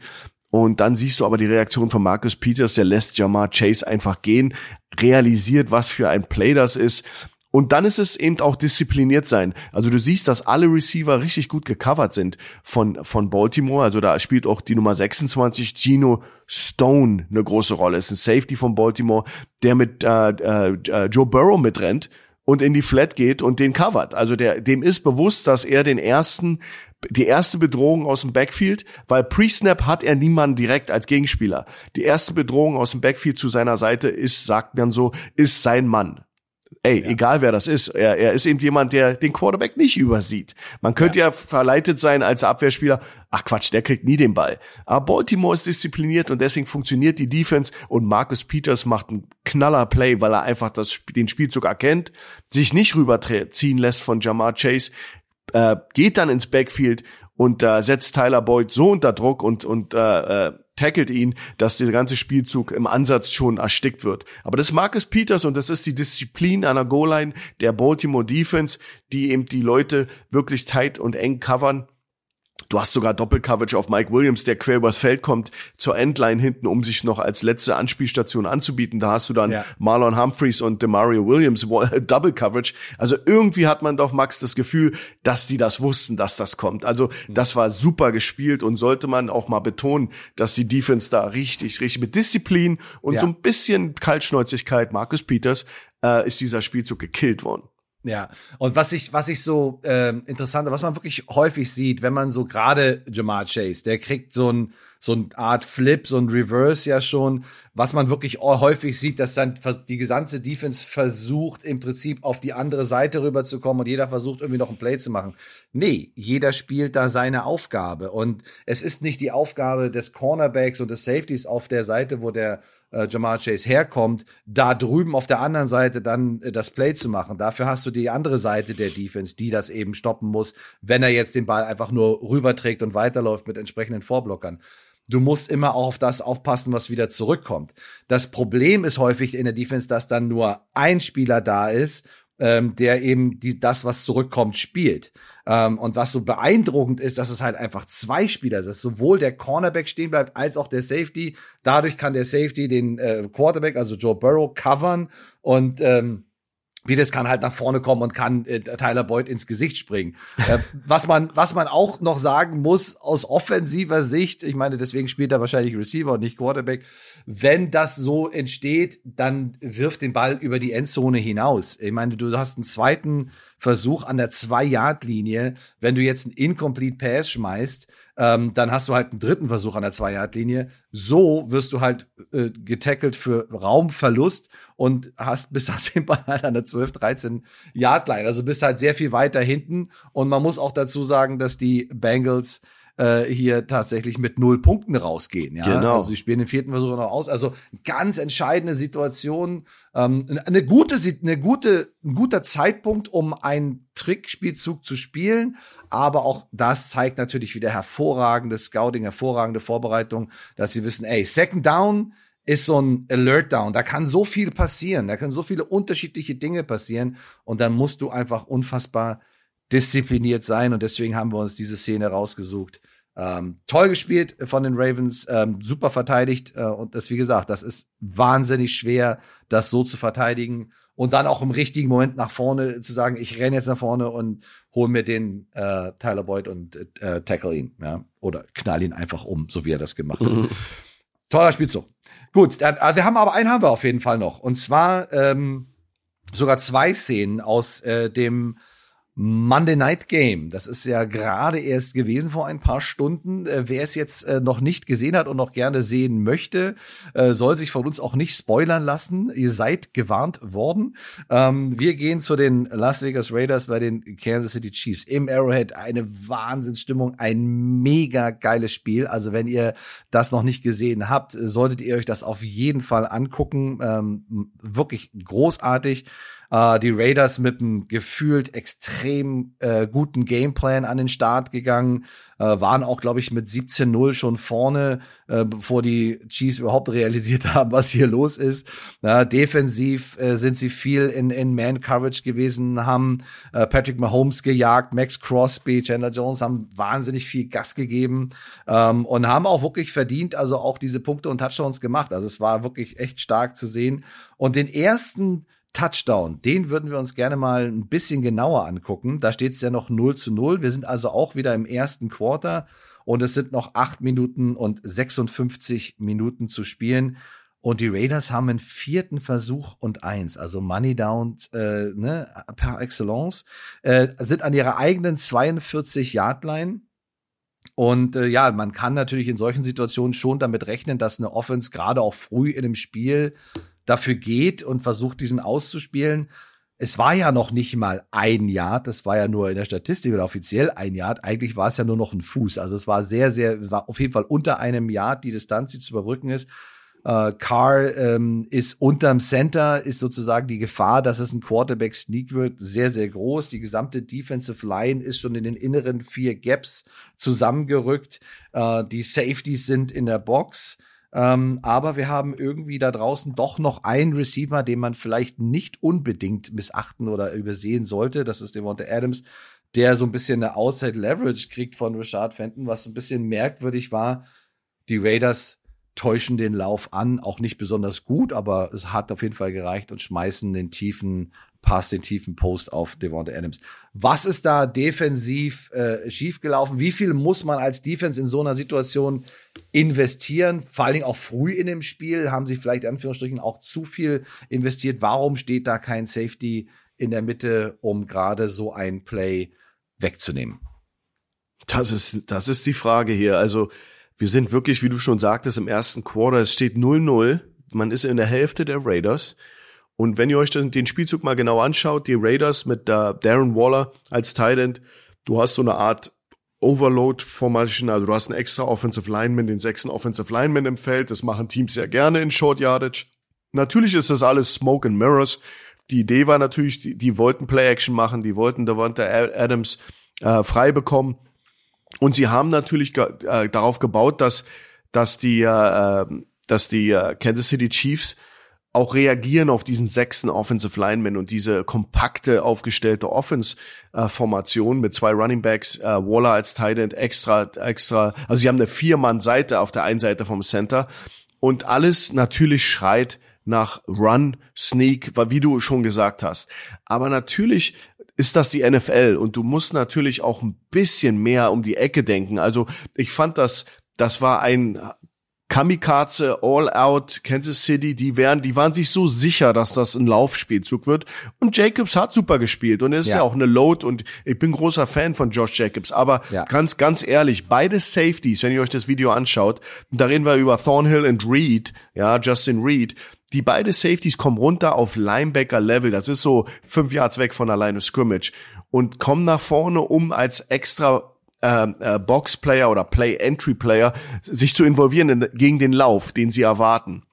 S2: Und dann siehst du aber die Reaktion von Marcus Peters, der lässt Jamar Chase einfach gehen, realisiert, was für ein Play das ist und dann ist es eben auch diszipliniert sein. Also du siehst, dass alle Receiver richtig gut gecovert sind von, von Baltimore. Also da spielt auch die Nummer 26, Gino Stone, eine große Rolle. Ist ein Safety von Baltimore, der mit äh, äh, Joe Burrow mitrennt und in die Flat geht und den covert. Also der, dem ist bewusst, dass er den ersten, die erste Bedrohung aus dem Backfield, weil Pre-Snap hat er niemanden direkt als Gegenspieler. Die erste Bedrohung aus dem Backfield zu seiner Seite ist, sagt man so, ist sein Mann. Ey, ja. egal wer das ist, er, er ist eben jemand, der den Quarterback nicht übersieht. Man könnte ja. ja verleitet sein als Abwehrspieler, ach Quatsch, der kriegt nie den Ball. Aber Baltimore ist diszipliniert und deswegen funktioniert die Defense und Marcus Peters macht einen knaller Play, weil er einfach das, den Spielzug erkennt, sich nicht rüberziehen lässt von Jamar Chase, äh, geht dann ins Backfield und äh, setzt Tyler Boyd so unter Druck und, und äh, äh, tackelt ihn, dass der ganze Spielzug im Ansatz schon erstickt wird. Aber das ist Marcus Peters und das ist die Disziplin einer Goal-Line der Baltimore Defense, die eben die Leute wirklich tight und eng covern Du hast sogar Doppelcoverage auf Mike Williams, der quer übers Feld kommt, zur Endline hinten, um sich noch als letzte Anspielstation anzubieten. Da hast du dann ja. Marlon Humphreys und Demario Williams Double Coverage. Also irgendwie hat man doch, Max, das Gefühl, dass die das wussten, dass das kommt. Also das war super gespielt und sollte man auch mal betonen, dass die Defense da richtig, richtig mit Disziplin und ja. so ein bisschen Kaltschnäuzigkeit, Marcus Peters, äh, ist dieser Spielzug gekillt worden.
S1: Ja, und was ich, was ich so äh, interessant, was man wirklich häufig sieht, wenn man so gerade Jamar Chase, der kriegt so ein so eine Art Flip, so ein Reverse ja schon, was man wirklich häufig sieht, dass dann die gesamte Defense versucht im Prinzip auf die andere Seite rüberzukommen und jeder versucht irgendwie noch ein Play zu machen. Nee, jeder spielt da seine Aufgabe. Und es ist nicht die Aufgabe des Cornerbacks und des Safeties auf der Seite, wo der äh, Jamar Chase herkommt, da drüben auf der anderen Seite dann äh, das Play zu machen. Dafür hast du die andere Seite der Defense, die das eben stoppen muss, wenn er jetzt den Ball einfach nur rüberträgt und weiterläuft mit entsprechenden Vorblockern. Du musst immer auch auf das aufpassen, was wieder zurückkommt. Das Problem ist häufig in der Defense, dass dann nur ein Spieler da ist ähm, der eben die, das, was zurückkommt, spielt. Ähm, und was so beeindruckend ist, dass es halt einfach zwei Spieler sind, sowohl der Cornerback stehen bleibt, als auch der Safety. Dadurch kann der Safety den äh, Quarterback, also Joe Burrow, covern und ähm, Peters kann halt nach vorne kommen und kann äh, Tyler Boyd ins Gesicht springen. äh, was man, was man auch noch sagen muss aus offensiver Sicht, ich meine, deswegen spielt er wahrscheinlich Receiver und nicht Quarterback. Wenn das so entsteht, dann wirft den Ball über die Endzone hinaus. Ich meine, du hast einen zweiten Versuch an der Zwei-Yard-Linie. Wenn du jetzt einen Incomplete Pass schmeißt, ähm, dann hast du halt einen dritten Versuch an der Zwei-Yard-Linie. So wirst du halt äh, getackelt für Raumverlust und hast bis hast den Ball halt an der 12, 13 Yard Line. Also bist halt sehr viel weiter hinten. Und man muss auch dazu sagen, dass die Bengals äh, hier tatsächlich mit null Punkten rausgehen. Ja?
S2: Genau.
S1: Also sie spielen den vierten Versuch noch aus. Also ganz entscheidende Situation. Ähm, eine gute, eine gute, ein guter Zeitpunkt, um einen Trickspielzug zu spielen. Aber auch das zeigt natürlich wieder hervorragende Scouting, hervorragende Vorbereitung, dass sie wissen, ey, Second Down ist so ein Alert Down. Da kann so viel passieren. Da können so viele unterschiedliche Dinge passieren. Und dann musst du einfach unfassbar diszipliniert sein. Und deswegen haben wir uns diese Szene rausgesucht. Ähm, toll gespielt von den Ravens, ähm, super verteidigt. Äh, und das, wie gesagt, das ist wahnsinnig schwer, das so zu verteidigen. Und dann auch im richtigen Moment nach vorne zu sagen, ich renne jetzt nach vorne und hole mir den äh, Tyler Boyd und äh, tackle ihn. Ja? Oder knall ihn einfach um, so wie er das gemacht hat. Toller Spielzug. Gut, dann, äh, wir haben aber einen haben wir auf jeden Fall noch. Und zwar ähm, sogar zwei Szenen aus äh, dem Monday Night Game. Das ist ja gerade erst gewesen vor ein paar Stunden. Äh, wer es jetzt äh, noch nicht gesehen hat und noch gerne sehen möchte, äh, soll sich von uns auch nicht spoilern lassen. Ihr seid gewarnt worden. Ähm, wir gehen zu den Las Vegas Raiders bei den Kansas City Chiefs im Arrowhead. Eine Wahnsinnsstimmung, ein mega geiles Spiel. Also wenn ihr das noch nicht gesehen habt, solltet ihr euch das auf jeden Fall angucken. Ähm, wirklich großartig äh, die Raiders mit einem gefühlt extrem äh, guten Gameplan an den Start gegangen, äh, waren auch, glaube ich, mit 17-0 schon vorne, äh, bevor die Chiefs überhaupt realisiert haben, was hier los ist. Ja, defensiv äh, sind sie viel in, in Man-Coverage gewesen, haben äh, Patrick Mahomes gejagt, Max Crosby, Chandler Jones haben wahnsinnig viel Gas gegeben ähm, und haben auch wirklich verdient, also auch diese Punkte und Touchdowns gemacht. Also es war wirklich echt stark zu sehen. Und den ersten Touchdown, den würden wir uns gerne mal ein bisschen genauer angucken. Da steht es ja noch 0 zu 0. Wir sind also auch wieder im ersten Quarter und es sind noch 8 Minuten und 56 Minuten zu spielen. Und die Raiders haben einen vierten Versuch und eins, also Money Down äh, ne, par excellence, äh, sind an ihrer eigenen 42-Yard-Line. Und äh, ja, man kann natürlich in solchen Situationen schon damit rechnen, dass eine Offense gerade auch früh in dem Spiel dafür geht und versucht, diesen auszuspielen. Es war ja noch nicht mal ein Yard, das war ja nur in der Statistik oder offiziell ein Yard. Eigentlich war es ja nur noch ein Fuß. Also es war sehr, sehr, war auf jeden Fall unter einem Yard die Distanz, die zu überbrücken ist. Äh, Carr ähm, ist unterm Center, ist sozusagen die Gefahr, dass es ein Quarterback-Sneak wird, sehr, sehr groß. Die gesamte Defensive Line ist schon in den inneren vier Gaps zusammengerückt. Äh, die Safeties sind in der Box. Ähm, aber wir haben irgendwie da draußen doch noch einen Receiver, den man vielleicht nicht unbedingt missachten oder übersehen sollte. Das ist Devonta Adams, der so ein bisschen eine Outside Leverage kriegt von Richard Fenton, was ein bisschen merkwürdig war. Die Raiders täuschen den Lauf an, auch nicht besonders gut, aber es hat auf jeden Fall gereicht und schmeißen den tiefen Pass, den tiefen Post auf Devonta Adams. Was ist da defensiv äh, schiefgelaufen? Wie viel muss man als Defense in so einer Situation investieren? Vor allen Dingen auch früh in dem Spiel haben sie vielleicht Anführungsstrichen auch zu viel investiert. Warum steht da kein Safety in der Mitte, um gerade so ein Play wegzunehmen?
S2: Das ist, das ist die Frage hier. Also, wir sind wirklich, wie du schon sagtest, im ersten Quarter. Es steht 0-0. Man ist in der Hälfte der Raiders. Und wenn ihr euch den Spielzug mal genau anschaut, die Raiders mit äh, Darren Waller als Tight du hast so eine Art Overload-Formation, also du hast einen extra Offensive Lineman, den sechsten Offensive Lineman im Feld, das machen Teams sehr gerne in Short Yardage. Natürlich ist das alles Smoke and Mirrors. Die Idee war natürlich, die, die wollten Play-Action machen, die wollten Devonta Adams äh, frei bekommen. Und sie haben natürlich äh, darauf gebaut, dass, dass die, äh, dass die äh, Kansas City Chiefs auch reagieren auf diesen sechsten Offensive Lineman und diese kompakte aufgestellte Offense-Formation mit zwei Running Backs, äh, Waller als Tight End, extra, extra, also sie haben eine Vier-Mann-Seite auf der einen Seite vom Center und alles natürlich schreit nach Run, Sneak, wie du schon gesagt hast. Aber natürlich ist das die NFL und du musst natürlich auch ein bisschen mehr um die Ecke denken. Also ich fand das, das war ein Kamikaze, All Out, Kansas City, die wären, die waren sich so sicher, dass das ein Laufspielzug wird. Und Jacobs hat super gespielt und er ist ja. ja auch eine Load und ich bin großer Fan von Josh Jacobs. Aber ja. ganz, ganz ehrlich, beide Safeties, wenn ihr euch das Video anschaut, da reden wir über Thornhill und Reed, ja, Justin Reed, die beide Safeties kommen runter auf Linebacker-Level. Das ist so fünf Yards weg von der Line of Scrimmage und kommen nach vorne, um als extra äh, äh, Box-Player oder Play-Entry-Player sich zu involvieren in, gegen den Lauf, den sie erwarten.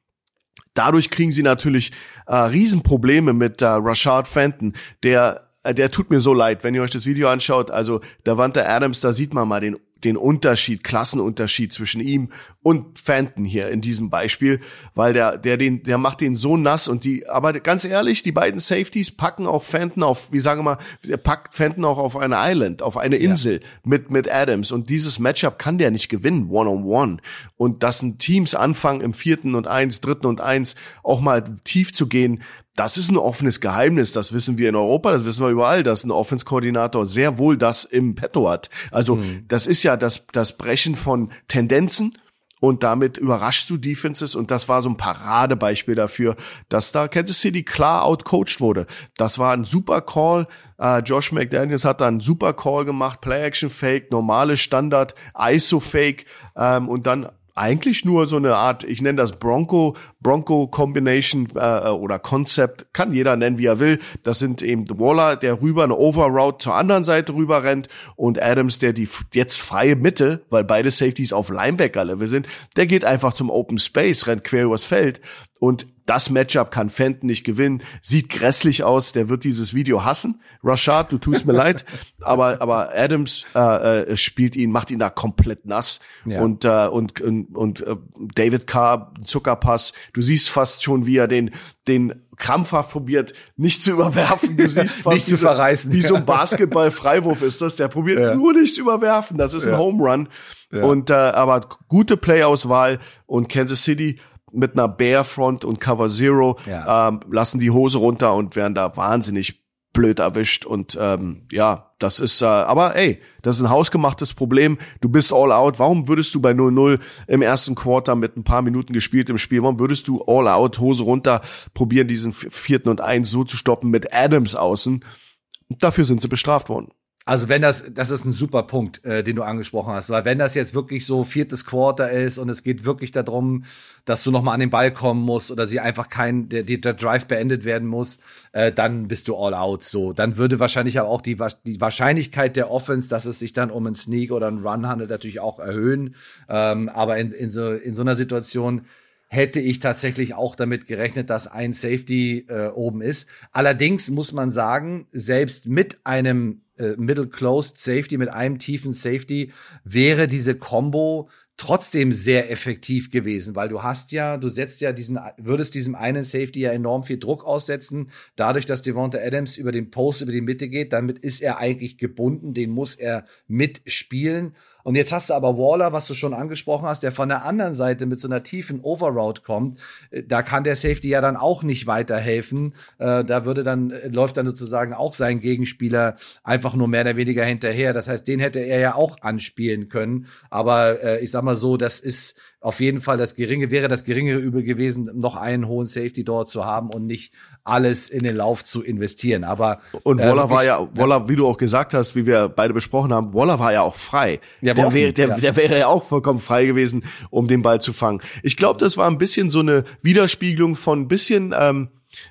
S2: Dadurch kriegen sie natürlich äh, Riesenprobleme mit äh, Rashard Fenton, der äh, der tut mir so leid, wenn ihr euch das Video anschaut. Also Davante Adams, da sieht man mal den den Unterschied, Klassenunterschied zwischen ihm und Fenton hier in diesem Beispiel, weil der, der den, der macht den so nass und die, aber ganz ehrlich, die beiden Safeties packen auch Fenton auf, wie sagen wir mal, er packt Fenton auch auf eine Island, auf eine Insel ja. mit, mit Adams und dieses Matchup kann der nicht gewinnen, one on one. Und dass ein Teams anfangen im vierten und eins, dritten und eins auch mal tief zu gehen, das ist ein offenes Geheimnis. Das wissen wir in Europa, das wissen wir überall, dass ein Offense-Koordinator sehr wohl das im Petto hat. Also mhm. das ist ja das, das Brechen von Tendenzen und damit überraschst du Defenses und das war so ein Paradebeispiel dafür, dass da Kansas City klar outcoached wurde. Das war ein super Call. Uh, Josh McDaniels hat da einen super Call gemacht, Play-Action-Fake, normale Standard, ISO-Fake ähm, und dann eigentlich nur so eine Art, ich nenne das Bronco, Bronco Combination äh, oder Concept, kann jeder nennen, wie er will. Das sind eben Waller, der rüber eine Overroute zur anderen Seite rüber rennt und Adams, der die jetzt freie Mitte, weil beide Safeties auf Linebacker-Level sind, der geht einfach zum Open Space, rennt quer übers Feld und das Matchup kann Fenton nicht gewinnen. Sieht grässlich aus. Der wird dieses Video hassen. Rashad, du tust mir leid. Aber, aber Adams äh, äh, spielt ihn, macht ihn da komplett nass. Ja. Und, äh, und, und, und äh, David Carr, Zuckerpass. Du siehst fast schon, wie er den, den krampfhaft probiert, nicht zu überwerfen. Du siehst
S1: fast nicht zu verreißen.
S2: Wie so ein Basketball-Freiwurf ist das. Der probiert ja. nur nicht zu überwerfen. Das ist ja. ein Home Run. Ja. Und äh, aber gute Playauswahl und Kansas City mit einer Bear-Front und Cover Zero, ja. ähm, lassen die Hose runter und werden da wahnsinnig blöd erwischt. Und ähm, ja, das ist, äh, aber ey, das ist ein hausgemachtes Problem. Du bist all out. Warum würdest du bei 0-0 im ersten Quarter mit ein paar Minuten gespielt im Spiel, warum würdest du all out, Hose runter, probieren, diesen vierten und eins so zu stoppen mit Adams außen? dafür sind sie bestraft worden.
S1: Also wenn das, das ist ein super Punkt, äh, den du angesprochen hast, weil wenn das jetzt wirklich so viertes Quarter ist und es geht wirklich darum, dass du nochmal an den Ball kommen musst oder sie einfach kein, der, der Drive beendet werden muss, äh, dann bist du all out. So, dann würde wahrscheinlich aber auch die, die Wahrscheinlichkeit der Offense, dass es sich dann um einen Sneak oder einen Run handelt, natürlich auch erhöhen. Ähm, aber in, in, so, in so einer Situation hätte ich tatsächlich auch damit gerechnet, dass ein Safety äh, oben ist. Allerdings muss man sagen, selbst mit einem äh, Middle Closed Safety, mit einem tiefen Safety, wäre diese Combo trotzdem sehr effektiv gewesen, weil du hast ja, du setzt ja diesen, würdest diesem einen Safety ja enorm viel Druck aussetzen. Dadurch, dass Devonta Adams über den Post über die Mitte geht, damit ist er eigentlich gebunden, den muss er mitspielen. Und jetzt hast du aber Waller, was du schon angesprochen hast, der von der anderen Seite mit so einer tiefen Overroute kommt. Äh, da kann der Safety ja dann auch nicht weiterhelfen. Äh, da würde dann, äh, läuft dann sozusagen auch sein Gegenspieler einfach nur mehr oder weniger hinterher. Das heißt, den hätte er ja auch anspielen können. Aber ich sag mal so, das ist auf jeden Fall das geringe, wäre das geringere Übel gewesen, noch einen hohen Safety dort zu haben und nicht alles in den Lauf zu investieren. Aber
S2: und Waller äh, war ja, Waller, wie du auch gesagt hast, wie wir beide besprochen haben, Waller war ja auch frei. Ja, der, wär, der, ja. der wäre ja auch vollkommen frei gewesen, um den Ball zu fangen. Ich glaube, das war ein bisschen so eine Widerspiegelung von ein bisschen ähm,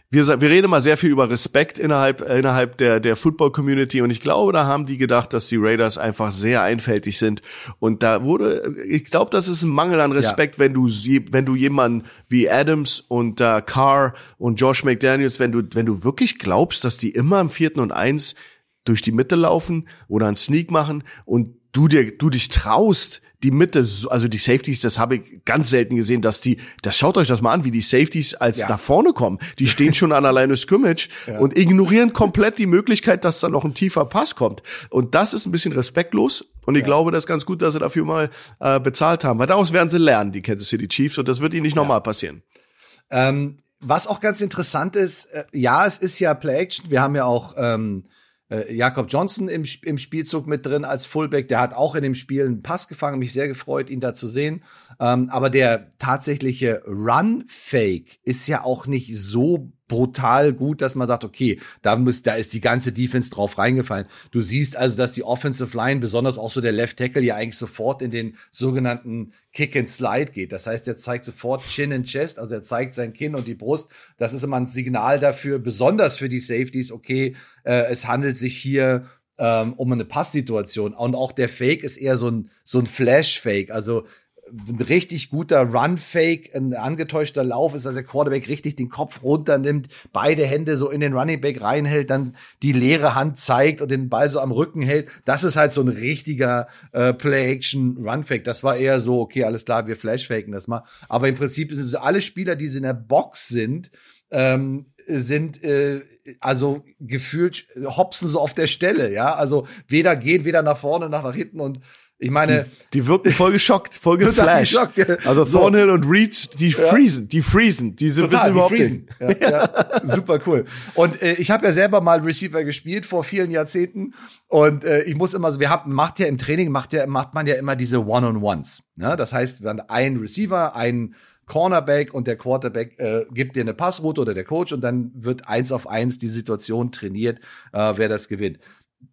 S2: wir, wir reden mal sehr viel über Respekt innerhalb, äh, innerhalb der, der Football-Community und ich glaube, da haben die gedacht, dass die Raiders einfach sehr einfältig sind. Und da wurde, ich glaube, das ist ein Mangel an Respekt, ja. wenn du, wenn du jemanden wie Adams und äh, Carr und Josh McDaniels, wenn du, wenn du wirklich glaubst, dass die immer im vierten und eins durch die Mitte laufen oder einen Sneak machen und du dir, du dich traust, die Mitte, also die Safeties, das habe ich ganz selten gesehen, dass die, das schaut euch das mal an, wie die Safeties als ja. nach vorne kommen. Die stehen schon an alleine Scrimmage ja. und ignorieren komplett die Möglichkeit, dass da noch ein tiefer Pass kommt. Und das ist ein bisschen respektlos. Und ich ja. glaube, das ist ganz gut, dass sie dafür mal äh, bezahlt haben, weil daraus werden sie lernen, die Kansas City Chiefs, und das wird ihnen nicht nochmal passieren.
S1: Ähm, was auch ganz interessant ist, äh, ja, es ist ja Play Action. Wir haben ja auch ähm, äh, Jakob Johnson im, im Spielzug mit drin als Fullback. Der hat auch in dem Spiel einen Pass gefangen. Mich sehr gefreut, ihn da zu sehen. Ähm, aber der tatsächliche Run-Fake ist ja auch nicht so brutal gut, dass man sagt, okay, da muss, da ist die ganze Defense drauf reingefallen. Du siehst also, dass die Offensive Line, besonders auch so der Left Tackle, ja eigentlich sofort in den sogenannten Kick and Slide geht. Das heißt, er zeigt sofort Chin and Chest, also er zeigt sein Kinn und die Brust. Das ist immer ein Signal dafür, besonders für die Safeties, okay, äh, es handelt sich hier ähm, um eine Passsituation. Und auch der Fake ist eher so ein, so ein Flash-Fake. Also ein richtig guter Run-Fake, ein angetäuschter Lauf ist, dass der Quarterback richtig den Kopf runternimmt, beide Hände so in den Running Back reinhält, dann die leere Hand zeigt und den Ball so am Rücken hält. Das ist halt so ein richtiger äh, Play-Action-Run-Fake. Das war eher so, okay, alles klar, wir Flash-Faken das mal. Aber im Prinzip sind alle Spieler, die in der Box sind, ähm, sind äh, also gefühlt hopsen so auf der Stelle, ja. Also weder gehen, weder nach vorne noch nach hinten und ich meine,
S2: die, die wirken voll geschockt, voll geflasht. Geschockt, ja. Also so. Thornhill und Reed, die ja. freezen, die freezen, die sind
S1: Total, die freezen. Ja, ja. Super cool. Und äh, ich habe ja selber mal Receiver gespielt vor vielen Jahrzehnten und äh, ich muss immer so, wir haben macht ja im Training macht ja macht man ja immer diese One-on-Ones. Ne? Das heißt, wir haben einen Receiver, einen Cornerback und der Quarterback äh, gibt dir eine Passroute oder der Coach und dann wird eins auf eins die Situation trainiert, äh, wer das gewinnt.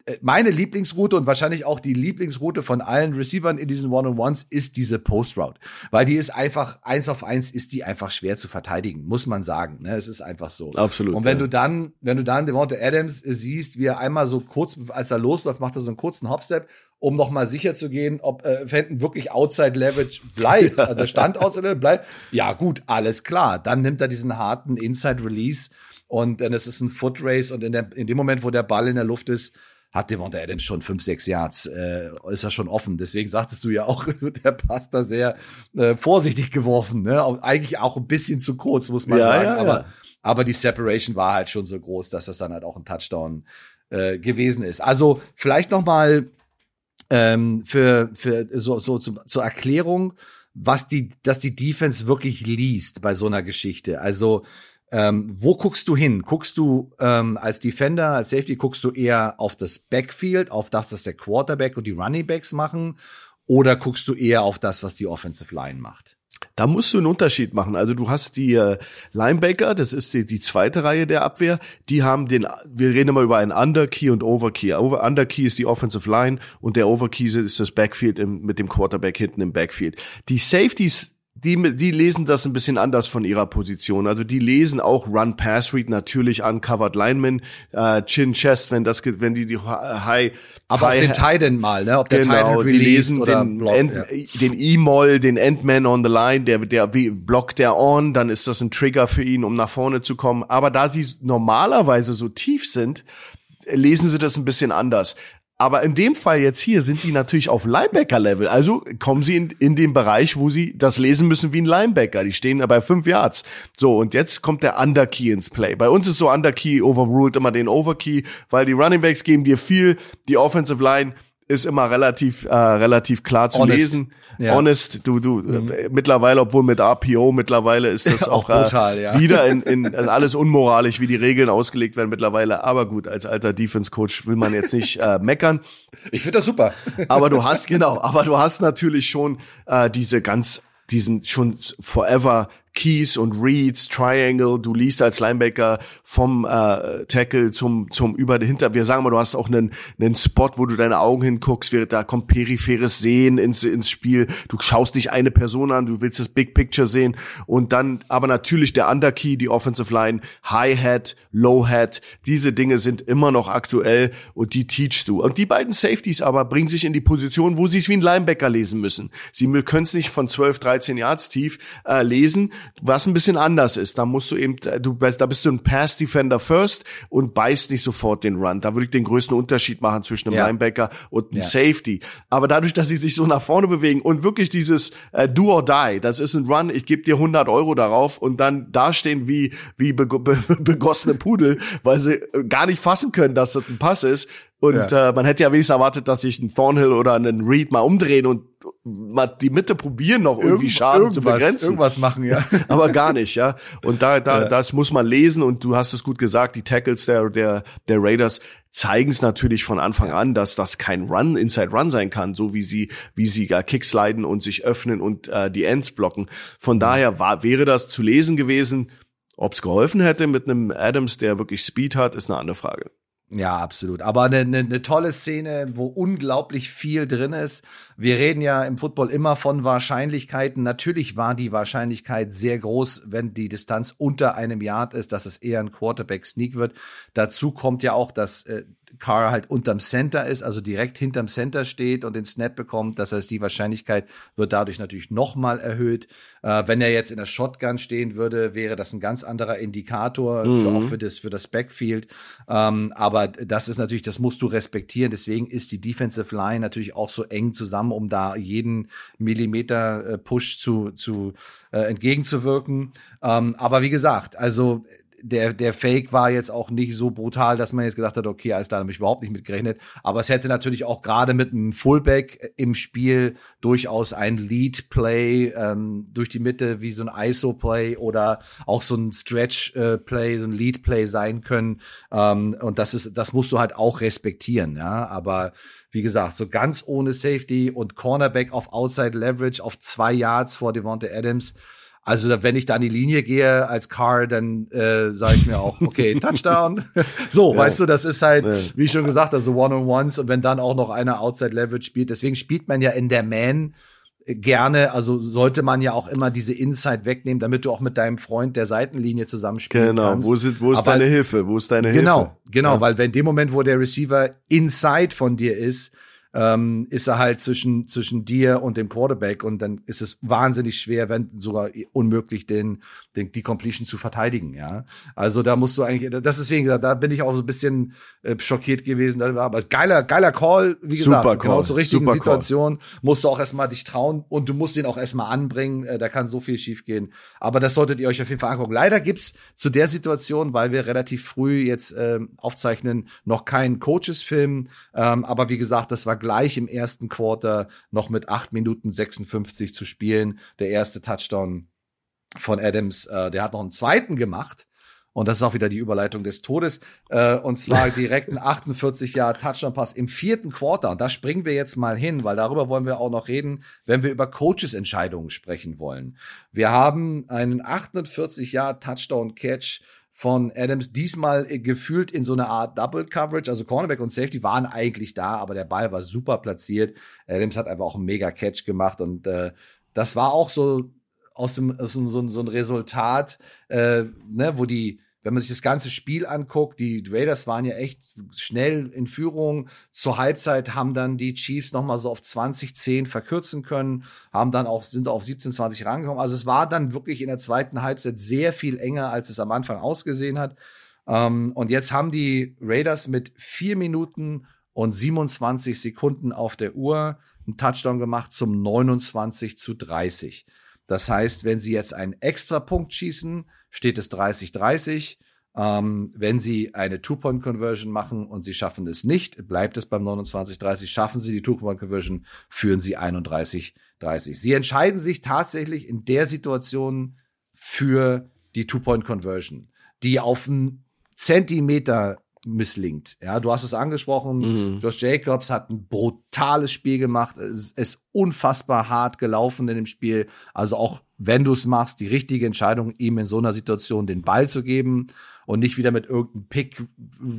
S1: Äh, meine Lieblingsroute und wahrscheinlich auch die Lieblingsroute von allen Receivern in diesen One-on-Ones ist diese Post-Route. Weil die ist einfach, eins auf eins ist die einfach schwer zu verteidigen, muss man sagen. Ne? Es ist einfach so.
S2: Absolut.
S1: Und wenn ja. du dann, wenn du dann Devonta Adams siehst, wie er einmal so kurz, als er losläuft, macht er so einen kurzen Hopstep, um nochmal sicher zu gehen, ob äh, Fenton wirklich Outside Leverage bleibt. Also Stand Outside Leverage bleibt. Ja, gut, alles klar. Dann nimmt er diesen harten Inside Release und dann ist es ein Foot Race und in, der, in dem Moment, wo der Ball in der Luft ist, hat Devonta Adams schon fünf, sechs Yards, äh, ist er schon offen. Deswegen sagtest du ja auch, der passt da sehr äh, vorsichtig geworfen, ne? Eigentlich auch ein bisschen zu kurz, muss man ja, sagen. Ja, aber, ja. aber die Separation war halt schon so groß, dass das dann halt auch ein Touchdown äh, gewesen ist. Also vielleicht noch mal ähm, für, für so, so zu, zur Erklärung, was die, dass die Defense wirklich liest bei so einer Geschichte. Also ähm, wo guckst du hin? Guckst du ähm, als Defender, als Safety, guckst du eher auf das Backfield, auf das, was der Quarterback und die Running Backs machen? Oder guckst du eher auf das, was die Offensive Line macht?
S2: Da musst du einen Unterschied machen. Also du hast die äh, Linebacker, das ist die, die zweite Reihe der Abwehr, die haben den, wir reden immer über einen Underkey und Overkey. Over, Underkey ist die Offensive Line und der Overkey ist das Backfield im, mit dem Quarterback hinten im Backfield. Die Safeties die, die lesen das ein bisschen anders von ihrer Position. Also die lesen auch Run Pass Read natürlich Uncovered Lineman, äh, Chin Chest, wenn das wenn die die High
S1: aber high, auch den Titan mal, ne? Ob der genau,
S2: Titan die lesen oder den Block, End, ja. den E-Moll, den Endman on the Line, der der wie blockt der on, dann ist das ein Trigger für ihn, um nach vorne zu kommen. Aber da sie normalerweise so tief sind, lesen sie das ein bisschen anders. Aber in dem Fall jetzt hier sind die natürlich auf Linebacker-Level. Also kommen sie in, in den Bereich, wo sie das lesen müssen wie ein Linebacker. Die stehen bei fünf Yards. So, und jetzt kommt der Underkey ins Play. Bei uns ist so Underkey overruled immer den Overkey, weil die Runningbacks geben dir viel, die Offensive Line ist immer relativ äh, relativ klar zu Honest. lesen. Ja. Honest, du du mhm. äh, mittlerweile, obwohl mit RPO mittlerweile ist das auch, auch brutal, äh, ja. wieder in, in also alles unmoralisch, wie die Regeln ausgelegt werden mittlerweile. Aber gut, als alter Defense Coach will man jetzt nicht äh, meckern.
S1: Ich finde das super.
S2: aber du hast genau, aber du hast natürlich schon äh, diese ganz diesen schon forever Keys und Reads, Triangle, du liest als Linebacker vom äh, Tackle zum zum über hinter. Wir sagen mal, du hast auch einen einen Spot, wo du deine Augen hinguckst, da kommt peripheres Sehen ins ins Spiel. Du schaust dich eine Person an, du willst das Big Picture sehen und dann aber natürlich der Underkey, die Offensive Line, High Hat, Low Hat, diese Dinge sind immer noch aktuell und die teachst du. Und die beiden Safeties aber bringen sich in die Position, wo sie es wie ein Linebacker lesen müssen. Sie können es nicht von 12, 13 Yards tief äh, lesen was ein bisschen anders ist. Da musst du eben, du, da bist du ein Pass Defender first und beißt nicht sofort den Run. Da würde ich den größten Unterschied machen zwischen einem ja. Linebacker und einem ja. Safety. Aber dadurch, dass sie sich so nach vorne bewegen und wirklich dieses äh, Do or Die, das ist ein Run, ich gebe dir 100 Euro darauf und dann dastehen wie wie be be begossene Pudel, weil sie gar nicht fassen können, dass das ein Pass ist, und ja. äh, man hätte ja wenigstens erwartet, dass sich ein Thornhill oder einen Reed mal umdrehen und mal die Mitte probieren, noch irgendwie Irgend, Schaden zu begrenzen.
S1: Irgendwas machen, ja.
S2: Aber gar nicht, ja. Und da, da, ja. das muss man lesen und du hast es gut gesagt, die Tackles der, der, der Raiders zeigen es natürlich von Anfang an, dass das kein Run, Inside Run sein kann, so wie sie, wie sie gar Kicks leiden und sich öffnen und äh, die Ends blocken. Von mhm. daher war, wäre das zu lesen gewesen. Ob es geholfen hätte mit einem Adams, der wirklich Speed hat, ist eine andere Frage.
S1: Ja, absolut. Aber eine, eine, eine tolle Szene, wo unglaublich viel drin ist. Wir reden ja im Football immer von Wahrscheinlichkeiten. Natürlich war die Wahrscheinlichkeit sehr groß, wenn die Distanz unter einem Yard ist, dass es eher ein Quarterback-Sneak wird. Dazu kommt ja auch, dass äh, Carr halt unterm Center ist, also direkt hinterm Center steht und den Snap bekommt. Das heißt, die Wahrscheinlichkeit wird dadurch natürlich nochmal erhöht. Äh, wenn er jetzt in der Shotgun stehen würde, wäre das ein ganz anderer Indikator, mhm. für, auch für das, für das Backfield. Ähm, aber das ist natürlich, das musst du respektieren. Deswegen ist die Defensive Line natürlich auch so eng zusammen, um da jeden Millimeter äh, Push zu, zu äh, entgegenzuwirken. Ähm, aber wie gesagt, also der, der Fake war jetzt auch nicht so brutal, dass man jetzt gedacht hat, okay, alles da habe ich überhaupt nicht mit gerechnet. Aber es hätte natürlich auch gerade mit einem Fullback im Spiel durchaus ein Lead-Play ähm, durch die Mitte wie so ein ISO-Play oder auch so ein Stretch-Play, so ein Lead-Play sein können. Ähm, und das ist, das musst du halt auch respektieren, ja. Aber wie gesagt, so ganz ohne Safety und Cornerback auf Outside Leverage auf zwei Yards vor Devonta Adams also wenn ich da an die Linie gehe als Car, dann äh, sage ich mir auch, okay, Touchdown. so, ja. weißt du, das ist halt, ja. wie schon gesagt, also One-on-Ones und wenn dann auch noch einer Outside Leverage spielt. Deswegen spielt man ja in der Man gerne, also sollte man ja auch immer diese Inside wegnehmen, damit du auch mit deinem Freund der Seitenlinie zusammenspielen
S2: genau.
S1: kannst.
S2: Genau, wo, sind, wo ist Aber, deine Hilfe? Wo ist deine
S1: genau,
S2: Hilfe?
S1: Genau, genau, ja. weil wenn in dem Moment, wo der Receiver inside von dir ist, ähm, ist er halt zwischen, zwischen dir und dem Quarterback und dann ist es wahnsinnig schwer, wenn sogar unmöglich, den, den, die Completion zu verteidigen, ja. Also da musst du eigentlich, das ist deswegen, da bin ich auch so ein bisschen äh, schockiert gewesen, aber geiler, geiler Call, wie gesagt, Super genau zur richtigen Super Situation Call. musst du auch erstmal dich trauen und du musst ihn auch erstmal anbringen, äh, da kann so viel schiefgehen. Aber das solltet ihr euch auf jeden Fall angucken. Leider gibt's zu der Situation, weil wir relativ früh jetzt äh, aufzeichnen, noch keinen Coaches-Film, ähm, aber wie gesagt, das war gleich im ersten Quarter noch mit acht Minuten 56 zu spielen. Der erste Touchdown von Adams, äh, der hat noch einen zweiten gemacht. Und das ist auch wieder die Überleitung des Todes. Äh, und zwar direkt ein 48 Jahr Touchdown-Pass im vierten Quarter. Und da springen wir jetzt mal hin, weil darüber wollen wir auch noch reden, wenn wir über Coaches-Entscheidungen sprechen wollen. Wir haben einen 48 Jahr Touchdown-Catch von Adams diesmal gefühlt in so einer Art Double Coverage. Also Cornerback und Safety waren eigentlich da, aber der Ball war super platziert. Adams hat einfach auch einen mega Catch gemacht und äh, das war auch so aus dem so, so, so ein Resultat, äh, ne, wo die wenn man sich das ganze Spiel anguckt, die Raiders waren ja echt schnell in Führung. Zur Halbzeit haben dann die Chiefs noch mal so auf 20, 10 verkürzen können, haben dann auch, sind auf 17, 20 rangekommen. Also es war dann wirklich in der zweiten Halbzeit sehr viel enger, als es am Anfang ausgesehen hat. Ähm, und jetzt haben die Raiders mit vier Minuten und 27 Sekunden auf der Uhr einen Touchdown gemacht zum 29 zu 30. Das heißt, wenn sie jetzt einen extra Punkt schießen, steht es 30-30. Ähm, wenn Sie eine Two-Point-Conversion machen und Sie schaffen es nicht, bleibt es beim 29-30. Schaffen Sie die Two-Point-Conversion, führen Sie 31-30. Sie entscheiden sich tatsächlich in der Situation für die Two-Point-Conversion, die auf einen Zentimeter misslingt. Ja, du hast es angesprochen. Mhm. Josh Jacobs hat ein brutales Spiel gemacht. Es ist unfassbar hart gelaufen in dem Spiel. Also auch wenn du es machst, die richtige Entscheidung, ihm in so einer Situation den Ball zu geben und nicht wieder mit irgendeinem Pick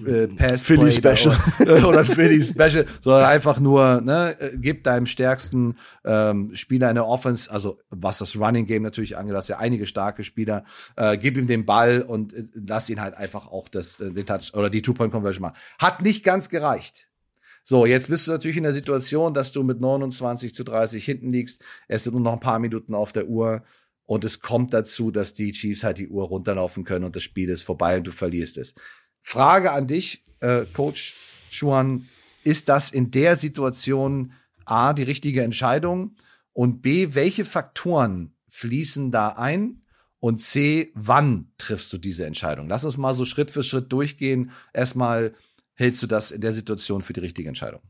S1: äh, Pass
S2: Philly Special
S1: oder, oder Philly Special, sondern einfach nur ne, äh, gib deinem stärksten ähm, Spieler eine Offense, also was das Running Game natürlich angeht, das ja einige starke Spieler, äh, gib ihm den Ball und äh, lass ihn halt einfach auch das äh, den Touch oder die Two Point Conversion machen. Hat nicht ganz gereicht. So, jetzt bist du natürlich in der Situation, dass du mit 29 zu 30 hinten liegst. Es sind nur noch ein paar Minuten auf der Uhr. Und es kommt dazu, dass die Chiefs halt die Uhr runterlaufen können und das Spiel ist vorbei und du verlierst es. Frage an dich, äh, Coach Schuan, ist das in der Situation A, die richtige Entscheidung? Und B, welche Faktoren fließen da ein? Und C, wann triffst du diese Entscheidung? Lass uns mal so Schritt für Schritt durchgehen. Erstmal, hältst du das in der Situation für die richtige Entscheidung?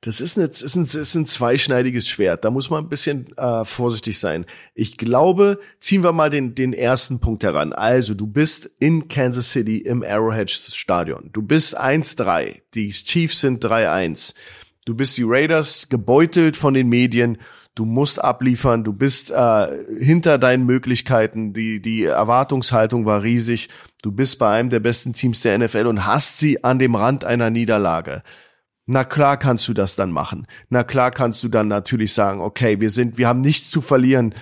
S2: Das ist, eine, ist, ein, ist ein zweischneidiges Schwert. Da muss man ein bisschen äh, vorsichtig sein. Ich glaube, ziehen wir mal den, den ersten Punkt heran. Also, du bist in Kansas City im Arrowhead Stadion. Du bist 1-3. Die Chiefs sind 3-1. Du bist die Raiders gebeutelt von den Medien. Du musst abliefern. Du bist äh, hinter deinen Möglichkeiten. Die, die Erwartungshaltung war riesig. Du bist bei einem der besten Teams der NFL und hast sie an dem Rand einer Niederlage. Na klar kannst du das dann machen. Na klar kannst du dann natürlich sagen, okay, wir sind, wir haben nichts zu verlieren.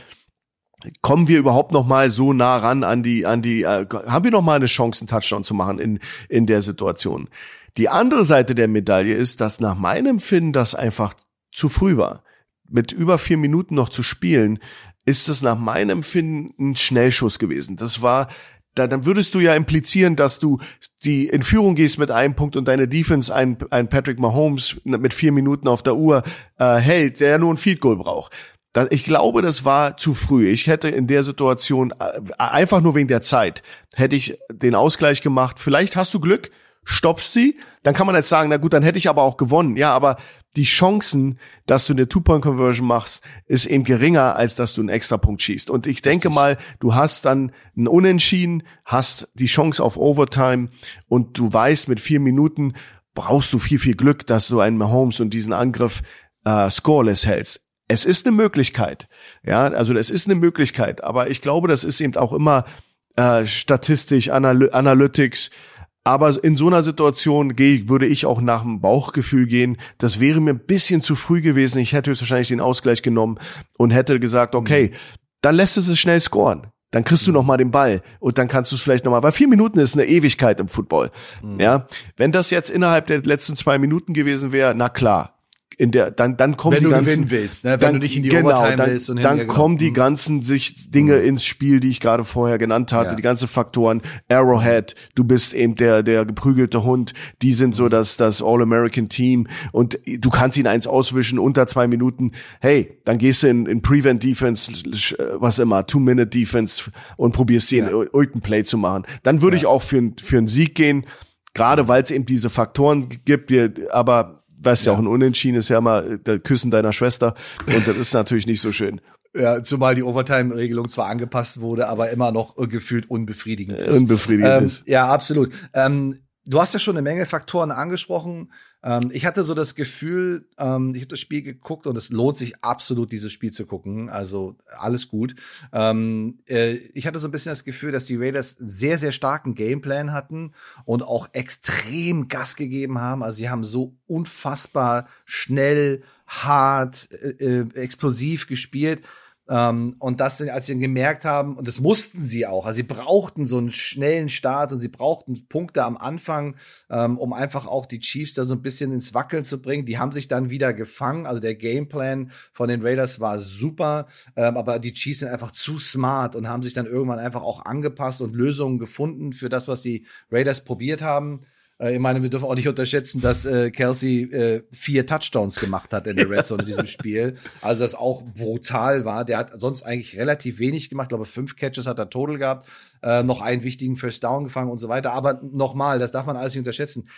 S2: kommen wir überhaupt noch mal so nah ran an die an die äh, haben wir noch mal eine Chance einen Touchdown zu machen in in der Situation. Die andere Seite der Medaille ist, dass nach meinem Empfinden das einfach zu früh war. Mit über vier Minuten noch zu spielen, ist es nach meinem Empfinden ein Schnellschuss gewesen. Das war da, dann würdest du ja implizieren, dass du die in Führung gehst mit einem Punkt und deine Defense ein, ein Patrick Mahomes mit vier Minuten auf der Uhr äh, hält, der ja nur ein Field Goal braucht. Ich glaube, das war zu früh. Ich hätte in der Situation äh, einfach nur wegen der Zeit hätte ich den Ausgleich gemacht. Vielleicht hast du Glück, stoppst sie, dann kann man jetzt sagen, na gut, dann hätte ich aber auch gewonnen. Ja, aber die Chancen, dass du eine Two-Point-Conversion machst, ist eben geringer, als dass du einen Extra-Punkt schießt. Und ich denke mal, du hast dann ein Unentschieden, hast die Chance auf Overtime und du weißt, mit vier Minuten brauchst du viel, viel Glück, dass du einen Mahomes und diesen Angriff äh, scoreless hältst. Es ist eine Möglichkeit, ja, also es ist eine Möglichkeit, aber ich glaube, das ist eben auch immer äh, statistisch, Anal Analytics, aber in so einer Situation gehe, würde ich auch nach dem Bauchgefühl gehen. Das wäre mir ein bisschen zu früh gewesen. Ich hätte höchstwahrscheinlich den Ausgleich genommen und hätte gesagt, okay, mhm. dann lässt es es schnell scoren. Dann kriegst du mhm. noch mal den Ball und dann kannst du es vielleicht noch mal, weil vier Minuten ist eine Ewigkeit im Football. Mhm. Ja, wenn das jetzt innerhalb der letzten zwei Minuten gewesen wäre, na klar, in der dann dann kommen
S1: wenn
S2: die
S1: du
S2: ganzen,
S1: gewinnen willst, ne? wenn
S2: dann,
S1: du nicht in die
S2: genau,
S1: Overtime
S2: dann,
S1: willst und
S2: dann kommen die
S1: mhm.
S2: ganzen sich Dinge
S1: Mhm.
S2: ins Spiel, die ich gerade vorher genannt hatte,
S1: Ja.
S2: die ganzen Faktoren. Arrowhead, du bist eben der der geprügelte Hund, die sind so das das All-American Team und du kannst ihn eins auswischen unter zwei Minuten. Hey, dann gehst du in, in Prevent Defense, was immer, Two Minute Defense und probierst den
S1: Ja.
S2: irgendeinen Play zu machen. Dann würde
S1: Ja.
S2: ich auch für für einen Sieg gehen. Gerade weil es eben diese Faktoren gibt, die, aber weißt ja.
S1: Ja.
S2: auch ein Unentschieden ist ja immer äh, der Küssen deiner Schwester und das ist natürlich nicht so schön.
S1: Ja, zumal die Overtime-Regelung zwar angepasst wurde, aber immer noch äh, gefühlt unbefriedigend ist.
S2: Unbefriedigend
S1: Ähm,
S2: ist.
S1: ja, absolut. Ähm, du hast ja schon eine Menge Faktoren angesprochen. Ähm, ich hatte so das Gefühl, ähm, ich habe das Spiel geguckt und es lohnt sich absolut, dieses Spiel zu gucken. Also alles gut. Ähm, äh, ich hatte so ein bisschen das Gefühl, dass die Raiders sehr, sehr starken Gameplan hatten und auch extrem Gas gegeben haben. Also sie haben so unfassbar schnell, hart, äh, äh, explosiv gespielt. Ähm, und das, als sie dann gemerkt haben, und das mussten sie auch, also sie brauchten so einen schnellen Start und sie brauchten Punkte am Anfang, ähm, um einfach auch die Chiefs da so ein bisschen ins Wackeln zu bringen. Die haben sich dann wieder gefangen. Also der Gameplan von den Raiders war super, ähm, aber die Chiefs sind einfach zu smart und haben sich dann irgendwann einfach auch angepasst und Lösungen gefunden für das, was die Raiders probiert haben. Äh, Ich meine, wir dürfen auch nicht unterschätzen, dass äh, Kelsey äh, vier Touchdowns gemacht hat in der Red Zone in diesem Spiel. Also das auch brutal war. Der hat sonst eigentlich relativ wenig gemacht. Ich glaube, fünf Catches hat er total gehabt. Äh, noch einen wichtigen First Down gefangen und so weiter. Aber nochmal, das darf man alles nicht unterschätzen.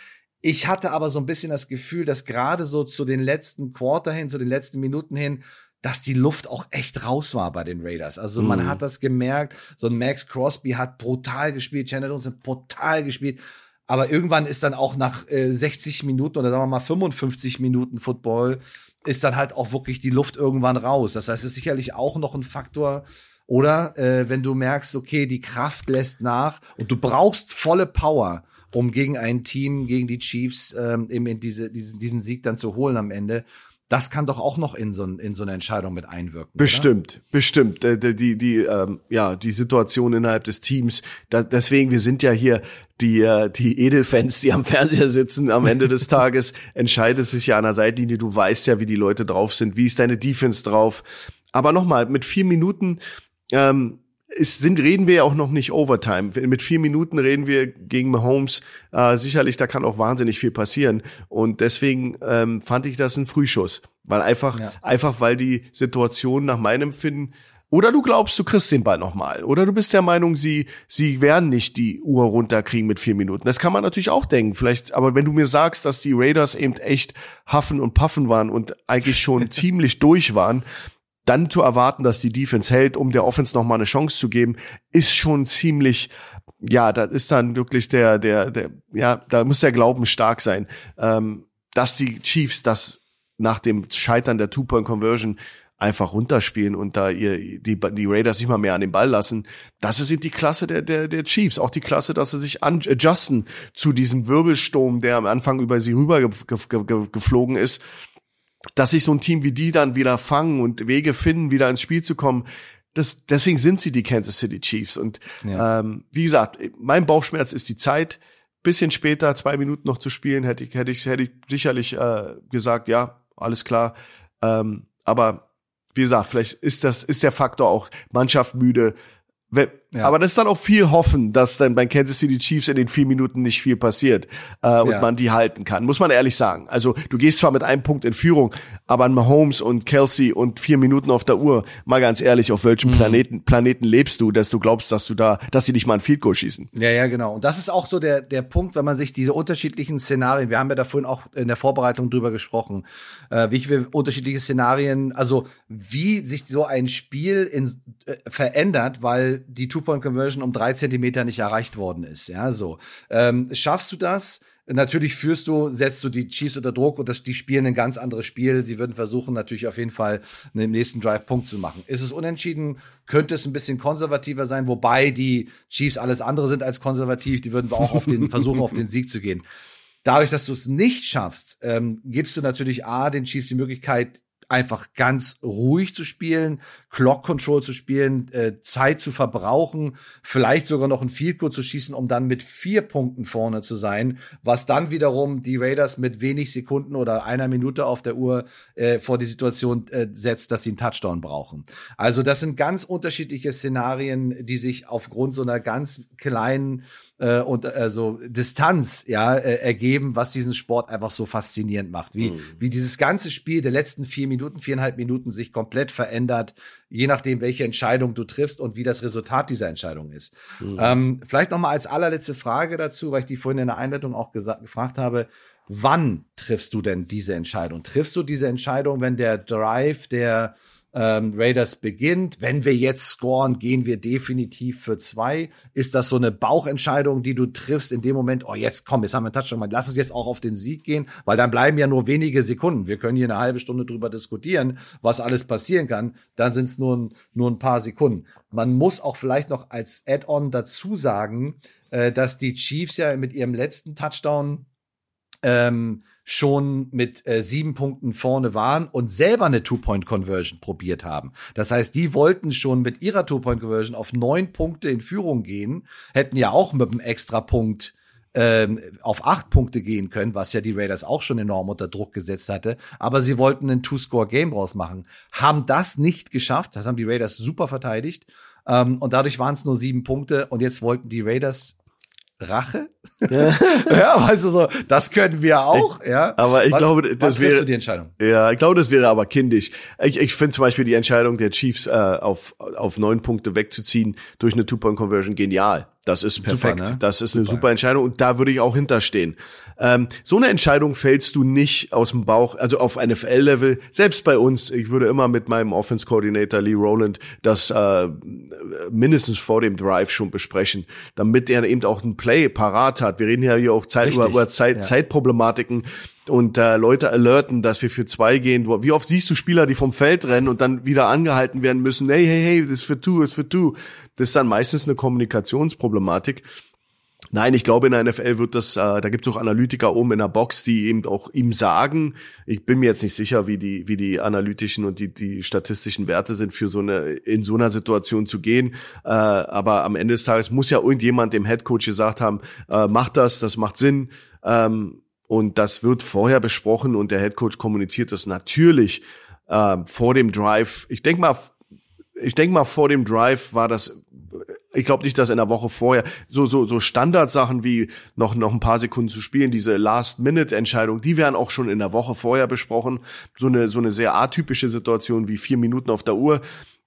S1: Ich hatte aber so ein bisschen das Gefühl, dass gerade so zu den letzten Quarter hin, zu den letzten Minuten hin, dass die Luft auch echt raus war bei den Raiders. Also man
S2: Mhm.
S1: hat das gemerkt. So ein Max Crosby hat brutal gespielt, Chandler Jones hat brutal gespielt. Aber irgendwann ist dann auch nach äh, 60 Minuten oder sagen wir mal 55 Minuten Football ist dann halt auch wirklich die Luft irgendwann raus. Das heißt, es ist sicherlich auch noch ein Faktor. Oder äh, wenn du merkst, okay, die Kraft lässt nach und du brauchst volle Power, um gegen ein Team, gegen die Chiefs ähm, eben in diese, diesen, diesen Sieg dann zu holen am Ende. Das kann doch auch noch in so, in so eine Entscheidung mit einwirken.
S2: Bestimmt, bestimmt. Äh, Die, die, die, ähm, ja, die Situation innerhalb des Teams. Da, deswegen, wir sind ja hier die, äh, die Edelfans, die am Fernseher sitzen. Am Ende des Tages entscheidet sich ja an der Seitlinie. Du weißt ja, wie die Leute drauf sind. Wie ist deine Defense drauf? Aber nochmal, mit vier Minuten ähm, ist, sind, reden wir ja auch noch nicht Overtime. Mit vier Minuten reden wir gegen Mahomes. Äh, sicherlich, da kann auch wahnsinnig viel passieren. Und deswegen ähm, fand ich das ein Frühschuss. Weil einfach,
S1: Ja.
S2: einfach weil die Situation nach meinem Empfinden oder du glaubst, du kriegst den Ball nochmal. Oder du bist der Meinung, sie, sie werden nicht die Uhr runterkriegen mit vier Minuten. Das kann man natürlich auch denken. Vielleicht, aber wenn du mir sagst, dass die Raiders eben echt Haffen und Puffen waren und eigentlich schon ziemlich durch waren, dann zu erwarten, dass die Defense hält, um der Offense nochmal eine Chance zu geben, ist schon ziemlich, ja, das ist dann wirklich der, der, der, ja, da muss der Glauben stark sein, ähm, dass die Chiefs das nach dem Scheitern der Two-Point-Conversion einfach runterspielen und da ihr, die, die Raiders nicht mal mehr an den Ball lassen. Das ist eben die Klasse der, der, der Chiefs. Auch die Klasse, dass sie sich adjusten zu diesem Wirbelsturm, der am Anfang über sie rüber ge ge ge geflogen ist dass sich so ein Team wie die dann wieder fangen und Wege finden, wieder ins Spiel zu kommen, das, deswegen sind sie die Kansas City Chiefs. Und ja. ähm, wie gesagt, mein Bauchschmerz ist die Zeit. Bisschen später, zwei Minuten noch zu spielen, hätte ich, hätte ich, hätte ich sicherlich äh, gesagt, ja, alles klar. Ähm, aber wie gesagt, vielleicht ist das, ist der Faktor auch Mannschaft müde, ja. Aber das ist dann auch viel Hoffen, dass dann bei Kansas City Chiefs in den vier Minuten nicht viel passiert äh, und ja. man die halten kann. Muss man ehrlich sagen. Also du gehst zwar mit einem Punkt in Führung, aber an Mahomes und Kelsey und vier Minuten auf der Uhr, mal ganz ehrlich, auf welchem mhm. Planeten, Planeten lebst du, dass du glaubst, dass du da, dass sie nicht mal ein Field Goal schießen?
S1: Ja, ja, genau. Und das ist auch so der, der Punkt, wenn man sich diese unterschiedlichen Szenarien, wir haben ja da vorhin auch in der Vorbereitung drüber gesprochen, äh, wie viele unterschiedliche Szenarien, also wie sich so ein Spiel in, äh, verändert, weil die Two-Point-Conversion um drei Zentimeter nicht erreicht worden ist. Ja, so. Ähm, schaffst du das? Natürlich führst du, setzt du die Chiefs unter Druck und das, die spielen ein ganz anderes Spiel. Sie würden versuchen, natürlich auf jeden Fall im nächsten Drive Punkt zu machen. Ist es unentschieden? Könnte es ein bisschen konservativer sein, wobei die Chiefs alles andere sind als konservativ. Die würden auch auf den, versuchen, auf den Sieg zu gehen. Dadurch, dass du es nicht schaffst, ähm, gibst du natürlich A, den Chiefs die Möglichkeit, einfach ganz ruhig zu spielen, Clock Control zu spielen, äh, Zeit zu verbrauchen, vielleicht sogar noch ein Field Goal zu schießen, um dann mit vier Punkten vorne zu sein, was dann wiederum die Raiders mit wenig Sekunden oder einer Minute auf der Uhr äh, vor die Situation äh, setzt, dass sie einen Touchdown brauchen. Also das sind ganz unterschiedliche Szenarien, die sich aufgrund so einer ganz kleinen äh, und also Distanz ja äh, ergeben, was diesen Sport einfach so faszinierend macht, wie mhm. wie dieses ganze Spiel der letzten vier Minuten, viereinhalb Minuten sich komplett verändert, je nachdem welche Entscheidung du triffst und wie das Resultat dieser Entscheidung ist. Mhm. Ähm, vielleicht noch mal als allerletzte Frage dazu, weil ich die vorhin in der Einleitung auch gefragt habe. Wann triffst du denn diese Entscheidung? Triffst du diese Entscheidung, wenn der Drive der ähm, Raiders beginnt. Wenn wir jetzt scoren, gehen wir definitiv für zwei. Ist das so eine Bauchentscheidung, die du triffst in dem Moment, oh, jetzt komm, jetzt haben wir einen Touchdown, lass uns jetzt auch auf den Sieg gehen, weil dann bleiben ja nur wenige Sekunden. Wir können hier eine halbe Stunde drüber diskutieren, was alles passieren kann. Dann sind es nur, nur ein paar Sekunden. Man muss auch vielleicht noch als Add-on dazu sagen, äh, dass die Chiefs ja mit ihrem letzten Touchdown ähm, schon mit äh, sieben Punkten vorne waren und selber eine Two-Point-Conversion probiert haben. Das heißt, die wollten schon mit ihrer Two-Point-Conversion auf neun Punkte in Führung gehen, hätten ja auch mit einem Extra-Punkt ähm, auf acht Punkte gehen können, was ja die Raiders auch schon enorm unter Druck gesetzt hatte. Aber sie wollten ein Two-Score-Game rausmachen, haben das nicht geschafft. Das haben die Raiders super verteidigt. Ähm, und dadurch waren es nur sieben Punkte. Und jetzt wollten die Raiders Rache? Ja. ja, weißt du so, das können wir auch,
S2: ich,
S1: ja.
S2: Aber ich
S1: was,
S2: glaube, das wäre
S1: die Entscheidung.
S2: Ja, ich glaube, das wäre aber kindisch. Ich, ich finde zum Beispiel die Entscheidung der Chiefs äh, auf auf neun Punkte wegzuziehen durch eine Two-Point-Conversion genial. Das ist perfekt. Super, ne? Das ist eine super. super Entscheidung und da würde ich auch hinterstehen. Ähm, so eine Entscheidung fällst du nicht aus dem Bauch, also auf NFL-Level. Selbst bei uns, ich würde immer mit meinem Offense-Coordinator Lee Rowland das äh, mindestens vor dem Drive schon besprechen, damit er eben auch ein Play parat hat. Wir reden ja hier auch Zeit, über, über Zeit, ja. Zeitproblematiken und äh, Leute alerten, dass wir für zwei gehen. Wie oft siehst du Spieler, die vom Feld rennen und dann wieder angehalten werden müssen? Hey, hey, hey, das ist für two, das ist für two. Das ist dann meistens eine Kommunikationsproblematik. Nein, ich glaube, in der NFL wird das, äh, da gibt es auch Analytiker oben in der Box, die eben auch ihm sagen, ich bin mir jetzt nicht sicher, wie die, wie die analytischen und die, die statistischen Werte sind, für so eine, in so einer Situation zu gehen. Äh, aber am Ende des Tages muss ja irgendjemand dem Headcoach gesagt haben, äh, mach das, das macht Sinn. Ähm, und das wird vorher besprochen und der Headcoach kommuniziert das natürlich äh, vor dem Drive. Ich denke mal, ich denke mal, vor dem Drive war das, ich glaube nicht, dass in der Woche vorher so so so Standardsachen wie noch noch ein paar Sekunden zu spielen, diese Last-Minute-Entscheidung, die werden auch schon in der Woche vorher besprochen. So eine so eine sehr atypische Situation wie vier Minuten auf der Uhr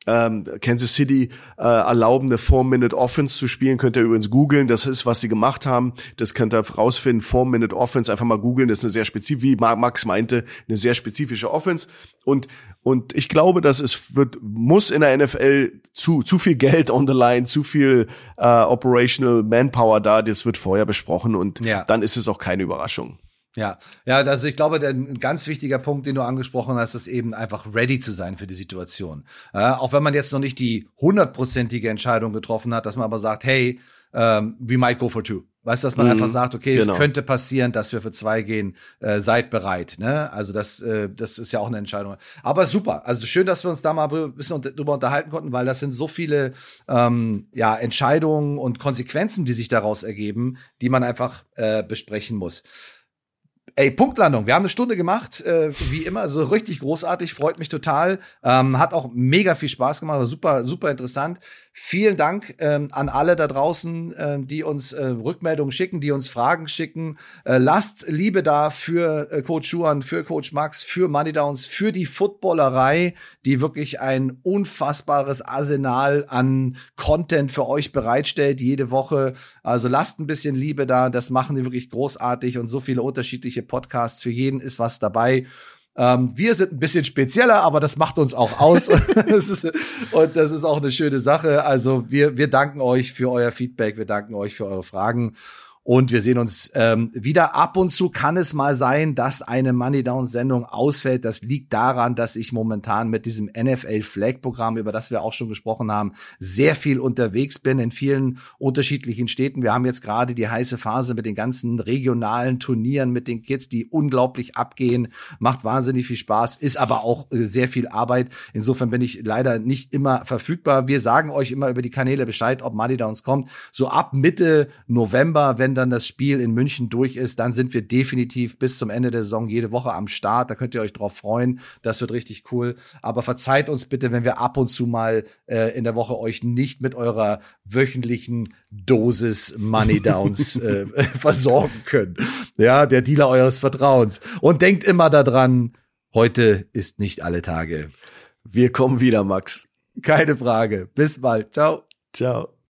S2: ähm, Kansas City äh, erlauben, eine Four-Minute-Offense zu spielen. Könnt ihr übrigens googeln. Das ist, was sie gemacht haben. Das könnt ihr rausfinden. Four-Minute-Offense. Einfach mal googeln. Das ist eine sehr spezifische, wie Max meinte, eine sehr spezifische Offense. Und, und ich glaube, dass es wird, muss in der NFL zu, zu viel Geld on the line, zu viel äh, Operational Manpower da. Das wird vorher besprochen und ja. dann ist es auch keine Überraschung.
S1: Ja, ja, also ich glaube, der, ein ganz wichtiger Punkt, den du angesprochen hast, ist eben einfach ready zu sein für die Situation. Äh, auch wenn man jetzt noch nicht die hundertprozentige Entscheidung getroffen hat, dass man aber sagt, hey, ähm, we might go for two. Weißt du, dass man mhm, einfach sagt, okay, genau. es könnte passieren, dass wir für zwei gehen, äh, seid bereit. Ne? Also das, äh, das ist ja auch eine Entscheidung. Aber super. Also schön, dass wir uns da mal ein bisschen drüber unterhalten konnten, weil das sind so viele ähm, ja, Entscheidungen und Konsequenzen, die sich daraus ergeben, die man einfach äh, besprechen muss. Ey, Punktlandung. Wir haben eine Stunde gemacht, äh, wie immer, so richtig großartig, freut mich total. Ähm, hat auch mega viel Spaß gemacht, super, super interessant. Vielen Dank ähm, an alle da draußen, äh, die uns äh, Rückmeldungen schicken, die uns Fragen schicken. Äh, lasst Liebe da für äh, Coach Schuhan, für Coach Max, für Money Downs, für die Footballerei, die wirklich ein unfassbares Arsenal an Content für euch bereitstellt, jede Woche. Also lasst ein bisschen Liebe da, das machen die wirklich großartig und so viele unterschiedliche Podcasts. Für jeden ist was dabei. Ähm, wir sind ein bisschen spezieller, aber das macht uns auch aus. und das ist auch eine schöne Sache. Also wir, wir danken euch für euer Feedback, wir danken euch für eure Fragen. Und wir sehen uns ähm, wieder. Ab und zu kann es mal sein, dass eine Money Down Sendung ausfällt. Das liegt daran, dass ich momentan mit diesem NFL Flag Programm, über das wir auch schon gesprochen haben, sehr viel unterwegs bin in vielen unterschiedlichen Städten. Wir haben jetzt gerade die heiße Phase mit den ganzen regionalen Turnieren mit den Kids, die unglaublich abgehen. Macht wahnsinnig viel Spaß, ist aber auch äh, sehr viel Arbeit. Insofern bin ich leider nicht immer verfügbar. Wir sagen euch immer über die Kanäle Bescheid, ob Money Downs kommt. So ab Mitte November, wenn dann das Spiel in München durch ist, dann sind wir definitiv bis zum Ende der Saison jede Woche am Start. Da könnt ihr euch drauf freuen. Das wird richtig cool. Aber verzeiht uns bitte, wenn wir ab und zu mal äh, in der Woche euch nicht mit eurer wöchentlichen Dosis Money Downs äh, versorgen können. Ja, der Dealer eures Vertrauens. Und denkt immer daran, heute ist nicht alle Tage.
S2: Wir kommen wieder, Max.
S1: Keine Frage. Bis bald. Ciao.
S2: Ciao.